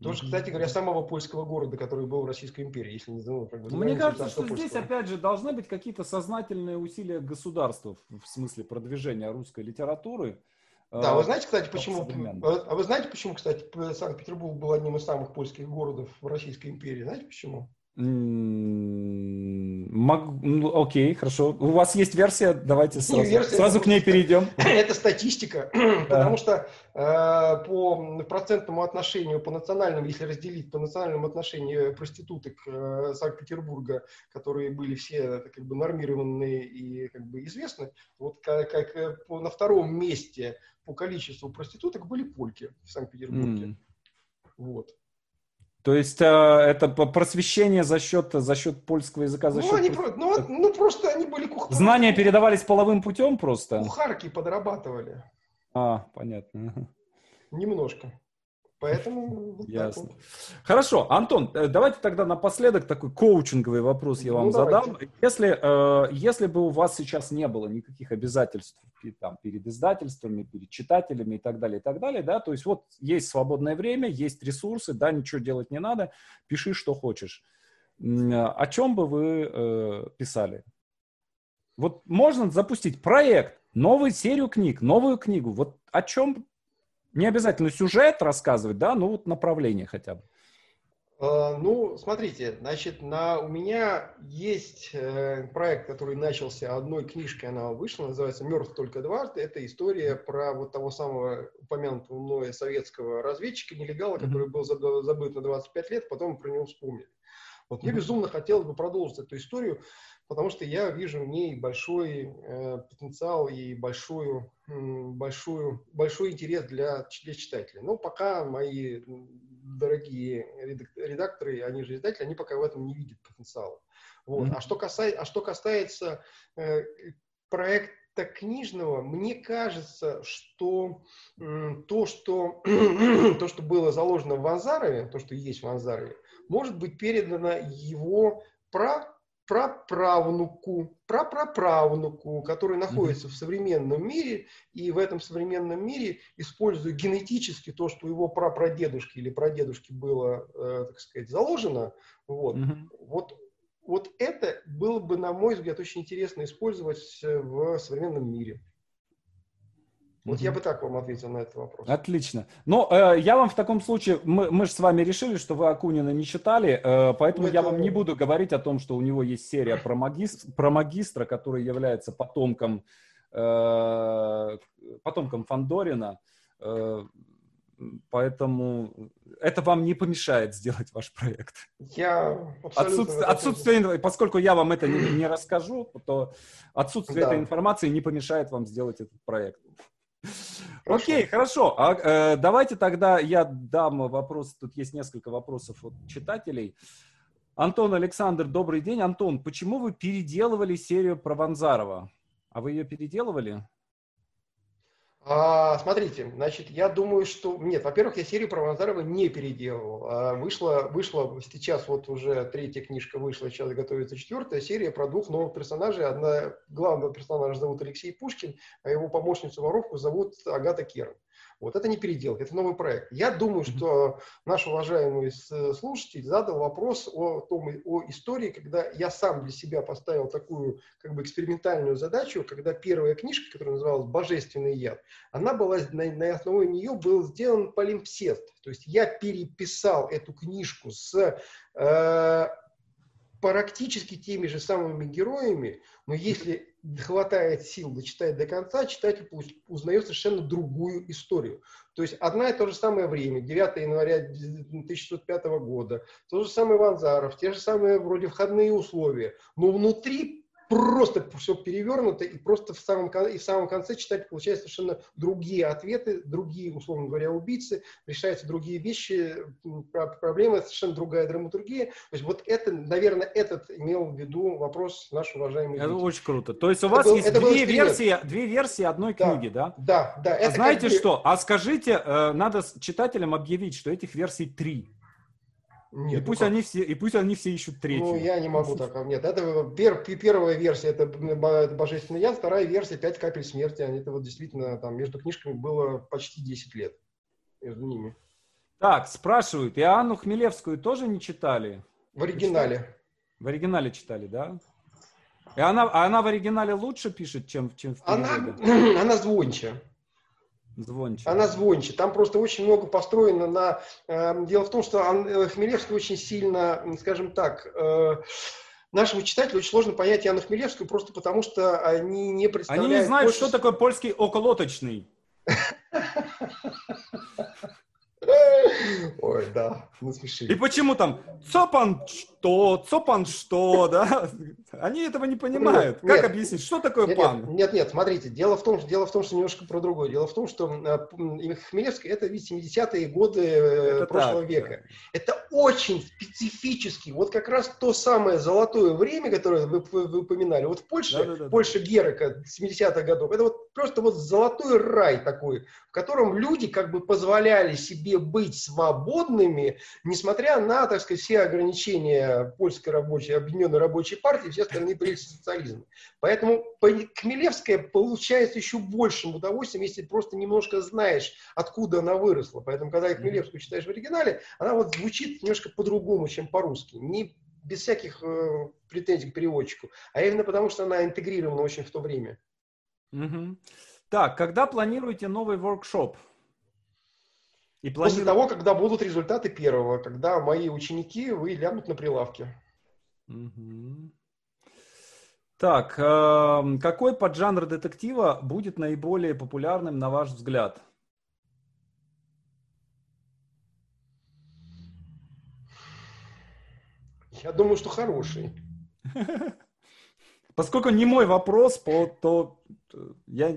Тоже, кстати говоря, самого польского города, который был в Российской империи, если не знаю. Как бы, Мне кажется, что польского. здесь, опять же, должны быть какие-то сознательные усилия государства в смысле продвижения русской литературы. Да, вы знаете, кстати, почему? А вы знаете, почему, кстати, Санкт-Петербург был одним из самых польских городов в Российской империи? Знаете почему? Мог... Ну, окей, хорошо. У вас есть версия? Давайте сразу, версия, сразу к ней перейдем. Это статистика, потому что э, по процентному отношению, по национальному, если разделить по национальному отношению проституток э, Санкт-Петербурга, которые были все как бы нормированные и как бы известны, вот как, как э, по, на втором месте по количеству проституток были польки в Санкт-Петербурге. Mm. Вот. То есть э, это просвещение за счет, за счет польского языка, за ну, счет... Они, ну, ну, просто они были кухарки. Знания передавались половым путем просто? Кухарки подрабатывали. А, понятно. Немножко. Поэтому вот Ясно. Вот. Хорошо, Антон, э, давайте тогда напоследок такой коучинговый вопрос я вам ну, задам. Если, э, если бы у вас сейчас не было никаких обязательств там, перед издательствами, перед читателями и так далее, и так далее, да, то есть вот есть свободное время, есть ресурсы, да, ничего делать не надо, пиши, что хочешь. О чем бы вы э, писали? Вот можно запустить проект, новую серию книг, новую книгу. Вот о чем не обязательно сюжет рассказывать, да, ну вот направление хотя бы. А, ну, смотрите, значит, на, у меня есть э, проект, который начался одной книжкой, она вышла, называется «Мертв только дважды». Это история про вот того самого упомянутого мной советского разведчика, нелегала, который был забыт на 25 лет, потом про него вспомнили. Вот мне безумно хотелось бы продолжить эту историю, потому что я вижу в ней большой э, потенциал и большую, большую, большой интерес для, для читателя. Но пока мои дорогие редакторы, они же издатели, они пока в этом не видят потенциала. Вот. Mm-hmm. А, что касается, а что касается э, проекта книжного, мне кажется, что э, то, что, то, что было заложено в Ванзарове, то, что есть в Ванзарове, может быть передано его про праправнуку, прапраправнуку, который находится mm-hmm. в современном мире, и в этом современном мире, используя генетически то, что его прапрадедушке или прадедушке было, э, так сказать, заложено, вот, mm-hmm. вот, вот это было бы, на мой взгляд, очень интересно использовать в современном мире. Вот я бы так вам ответил на этот вопрос. Отлично. Но э, я вам в таком случае, мы, мы же с вами решили, что вы Акунина не читали, э, поэтому это... я вам не буду говорить о том, что у него есть серия про, магис... про магистра, который является потомком, э, потомком Фандорина. Э, поэтому это вам не помешает сделать ваш проект. Я отсутствие, отсутствие, поскольку я вам это не, не расскажу, то отсутствие да. этой информации не помешает вам сделать этот проект. Окей, хорошо. А, э, давайте тогда я дам вопрос. Тут есть несколько вопросов от читателей. Антон Александр, добрый день. Антон, почему вы переделывали серию про Ванзарова? А вы ее переделывали? А, смотрите, значит, я думаю, что... Нет, во-первых, я серию про Ванзарова не переделывал. А вышла, вышла сейчас, вот уже третья книжка вышла, сейчас готовится четвертая серия про двух новых персонажей. Одна, главного персонажа зовут Алексей Пушкин, а его помощницу-воровку зовут Агата Керн. Вот это не переделка, это новый проект. Я думаю, что наш уважаемый слушатель задал вопрос о том, о истории, когда я сам для себя поставил такую как бы экспериментальную задачу, когда первая книжка, которая называлась «Божественный яд», она была, на, на основе нее был сделан полимпсест. То есть я переписал эту книжку с э, практически теми же самыми героями, но если хватает сил дочитать до конца, читатель узнает совершенно другую историю. То есть одна и то же самое время, 9 января 1605 года, то же самое Ванзаров, те же самые вроде входные условия, но внутри просто все перевернуто, и просто в самом, и в самом конце читатель получает совершенно другие ответы, другие, условно говоря, убийцы, решаются другие вещи, проблемы, совершенно другая драматургия. То есть вот это, наверное, этот имел в виду вопрос наш уважаемый. Это зритель. очень круто. То есть у вас был, есть две версии, две версии одной да, книги, да? Да, да. А знаете как... что? А скажите, э, надо читателям объявить, что этих версий три. Нет, и, ну пусть как? они все, и пусть они все ищут третью. Ну, я не могу так. Нет, это пер, первая версия, это Божественный яд, вторая версия «Пять капель смерти». Они, это вот действительно там между книжками было почти 10 лет между ними. Так, спрашивают, и Анну Хмелевскую тоже не читали? В оригинале. В оригинале читали, да? И она, а она в оригинале лучше пишет, чем, чем в переводе? Она, она звонче. Звонче. Она звонче. Там просто очень много построено на... Э, дело в том, что Ан, э, Хмелевский очень сильно, скажем так, э, нашему читателю очень сложно понять Яну Хмелевскую, просто потому что они не представляют... Они не знают, больше... что такое польский околоточный. Ой, да, насмешили. И почему там цопан что, цопан что, да? Они этого не понимают. Нет, как объяснить, что такое нет, пан? Нет, нет, смотрите, дело в том, что дело в том, что немножко про другое. Дело в том, что э, Хмелевский это ведь 70-е годы э, это прошлого так, века. Да. Это очень специфический, вот как раз то самое золотое время, которое вы, вы, вы упоминали. Вот в Польше, да, да, да, Польша Герека 70-х годов, это вот просто вот золотой рай такой, в котором люди как бы позволяли себе быть свободными, несмотря на, так сказать, все ограничения польской рабочей, объединенной рабочей партии, все остальные правительства социализма. Поэтому Хмелевская получается еще большим удовольствием, если просто немножко знаешь, откуда она выросла. Поэтому, когда Хмелевскую читаешь в оригинале, она вот звучит немножко по-другому, чем по-русски. Не без всяких э, претензий к переводчику, а именно потому, что она интегрирована очень в то время. Угу. Так, когда планируете новый воркшоп? И планируете... После того, когда будут результаты первого, когда мои ученики вы лягут на прилавке. Угу. Так, э, какой поджанр детектива будет наиболее популярным, на ваш взгляд? Я думаю, что хороший. Поскольку не мой вопрос, то я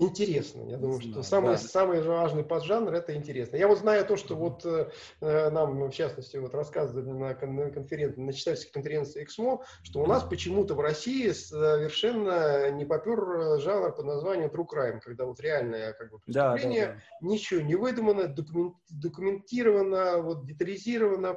Интересно. Я думаю, что самый, да. самый важный поджанр это интересно. Я вот знаю то, что вот э, нам, в частности, вот рассказывали на, на конференции, на читательской конференции Эксмо, что у нас почему-то в России совершенно не попер жанр под названием True Crime, когда вот реальное как бы, преступление, да, да, да. ничего не выдумано, документ, документировано, вот детализировано, э,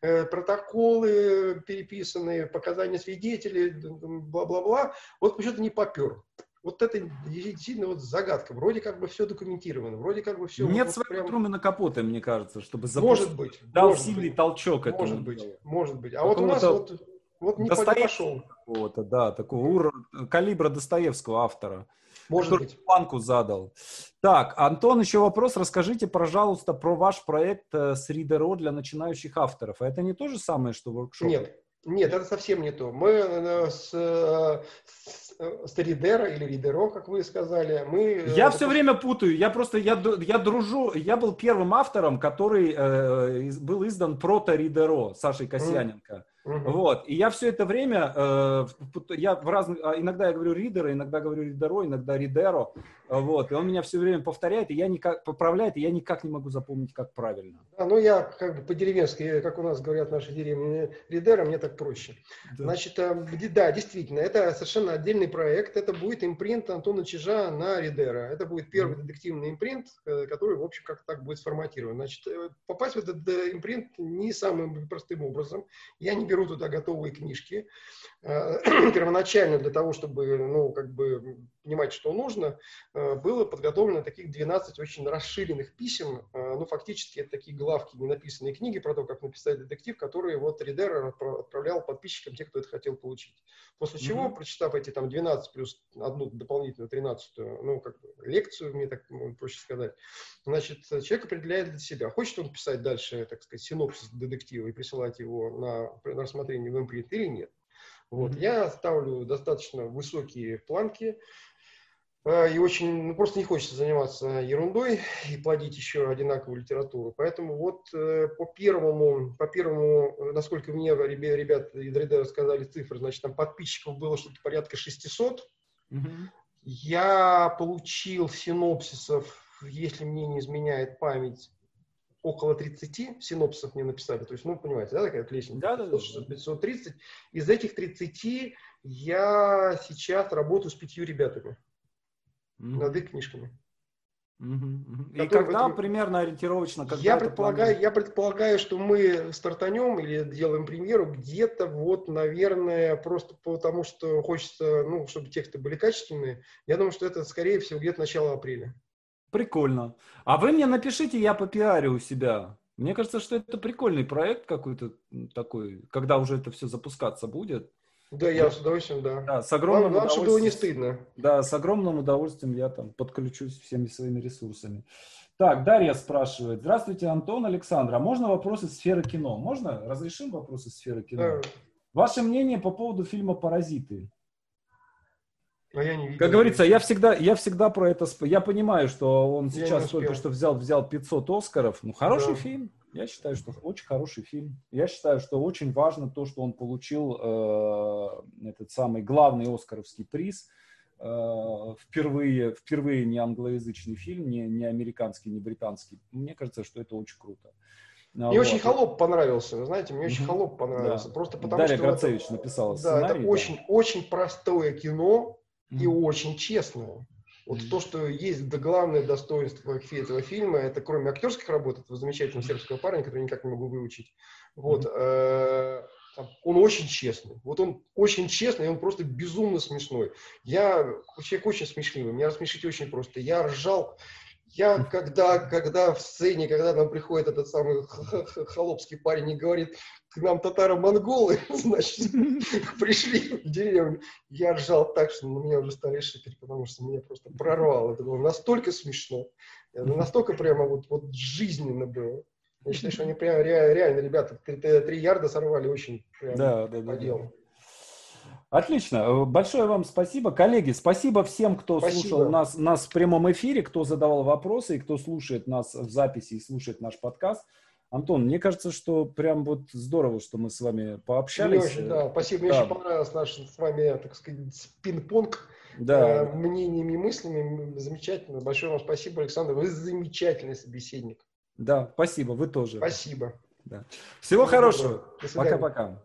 протоколы переписанные, показания свидетелей, бла-бла-бла, вот почему-то не попер вот это действительно вот загадка. Вроде как бы все документировано, вроде как бы все... Нет вот, своего прям... Трумена Капота, мне кажется, чтобы запустить. Может быть. Дал может сильный быть, толчок этому. Может быть, может быть. А вот у нас вот, вот не пошел. Какого-то, да, такого ур... калибра Достоевского автора. Может быть. планку задал. Так, Антон, еще вопрос. Расскажите, пожалуйста, про ваш проект э, с Ридеро для начинающих авторов. А это не то же самое, что воркшоп? Нет, нет, это совсем не то. Мы э, с, э, с, э, с Ридера или Ридеро, как вы сказали, мы... Я все время путаю. Я просто, я, я дружу. Я был первым автором, который э, был издан прото Ридеро Сашей Касьяненко. Mm. Угу. Вот. И я все это время, э, я в разных, а, иногда я говорю ридера, иногда говорю ридеро, иногда ридеро. Вот. И он меня все время повторяет, и я никак, поправляет, и я никак не могу запомнить, как правильно. Да, ну я как бы по-деревенски, как у нас говорят наши деревни, ридера, мне так проще. Да. Значит, э, да, действительно, это совершенно отдельный проект. Это будет импринт Антона Чижа на ридера. Это будет первый угу. детективный импринт, э, который, в общем, как так будет сформатирован. Значит, э, попасть в этот импринт не самым простым образом. Я не беру туда готовые книжки. Э, первоначально для того, чтобы, ну, как бы понимать, что нужно, э, было подготовлено таких 12 очень расширенных писем. Э, ну, фактически это такие главки, не написанные книги про то, как написать детектив, которые вот Ридер отправлял подписчикам, тех, кто это хотел получить. После чего, mm-hmm. прочитав эти там 12 плюс одну дополнительную 13 ну, как бы лекцию, мне так проще сказать, значит, человек определяет для себя, хочет он писать дальше, так сказать, синопсис детектива и присылать его на, на рассмотрение в импринт или нет. Вот. Mm-hmm. Я ставлю достаточно высокие планки, и очень, ну, просто не хочется заниматься ерундой и плодить еще одинаковую литературу. Поэтому вот э, по первому, по первому, насколько мне ребят, ребят из Редера сказали цифры, значит, там подписчиков было что-то порядка 600. Mm-hmm. Я получил синопсисов, если мне не изменяет память, около 30 синопсисов мне написали. То есть, ну, понимаете, да, такая лестница? Да, да, да. 530. Из этих 30 я сейчас работаю с пятью ребятами. Над их книжками. Mm-hmm. И когда этом... примерно ориентировочно? Когда я, предполагаю, я предполагаю, что мы стартанем или делаем премьеру где-то вот, наверное, просто потому, что хочется, ну, чтобы тексты были качественные. Я думаю, что это, скорее всего, где-то начало апреля. Прикольно. А вы мне напишите, я попиарю у себя. Мне кажется, что это прикольный проект какой-то такой, когда уже это все запускаться будет. Да, я с удовольствием, да. да с огромным Главное, чтобы было не стыдно. Да, с огромным удовольствием я там подключусь всеми своими ресурсами. Так, Дарья спрашивает. Здравствуйте, Антон, Александр. А можно вопросы сферы кино? Можно? Разрешим вопросы сферы кино? Да. Ваше мнение по поводу фильма «Паразиты»? А я не видел. Как говорится, я всегда, я всегда про это... Я понимаю, что он сейчас только что взял, взял 500 Оскаров. Ну, хороший да. фильм. Я считаю, что очень хороший фильм. Я считаю, что очень важно то, что он получил э, этот самый главный Оскаровский приз. Э, впервые, впервые не англоязычный фильм, не, не американский, не британский. Мне кажется, что это очень круто. Мне вот. очень холоп понравился, вы знаете, мне очень холоп понравился. Да. Просто потому Дарья что. Грацевич это, написала сценарий. Да, это да. очень, очень простое кино и очень честное. Вот mm-hmm. то, что есть да, главное достоинство этого фильма, это кроме актерских работ, этого замечательного сербского парня, который никак не могу выучить. Вот, mm-hmm. он очень честный. Вот он очень честный, и он просто безумно смешной. Я человек очень смешливый, меня рассмешить очень просто. Я ржал я, когда, когда в сцене, когда нам приходит этот самый холопский парень и говорит, к нам татаро-монголы, значит, пришли в деревню, я ржал так, что на меня уже стали шикать, потому что меня просто прорвало. Это было настолько смешно, это настолько прямо вот, вот жизненно было. Я считаю, что они прям реально, реально ребята, три, три ярда сорвали очень прям да, да, по да, делу. Отлично. Э, большое вам спасибо. Коллеги, спасибо всем, кто спасибо. слушал нас, нас в прямом эфире, кто задавал вопросы и кто слушает нас в записи и слушает наш подкаст. Антон, мне кажется, что прям вот здорово, что мы с вами пообщались. Очень, да, спасибо. Мне да. очень понравилось наш с вами, так сказать, пинг-понг да. э, мнениями и мыслями. Замечательно. Большое вам спасибо, Александр. Вы замечательный собеседник. Да, спасибо. Вы тоже. Спасибо. Да. Всего Всего хорошего. Пока-пока.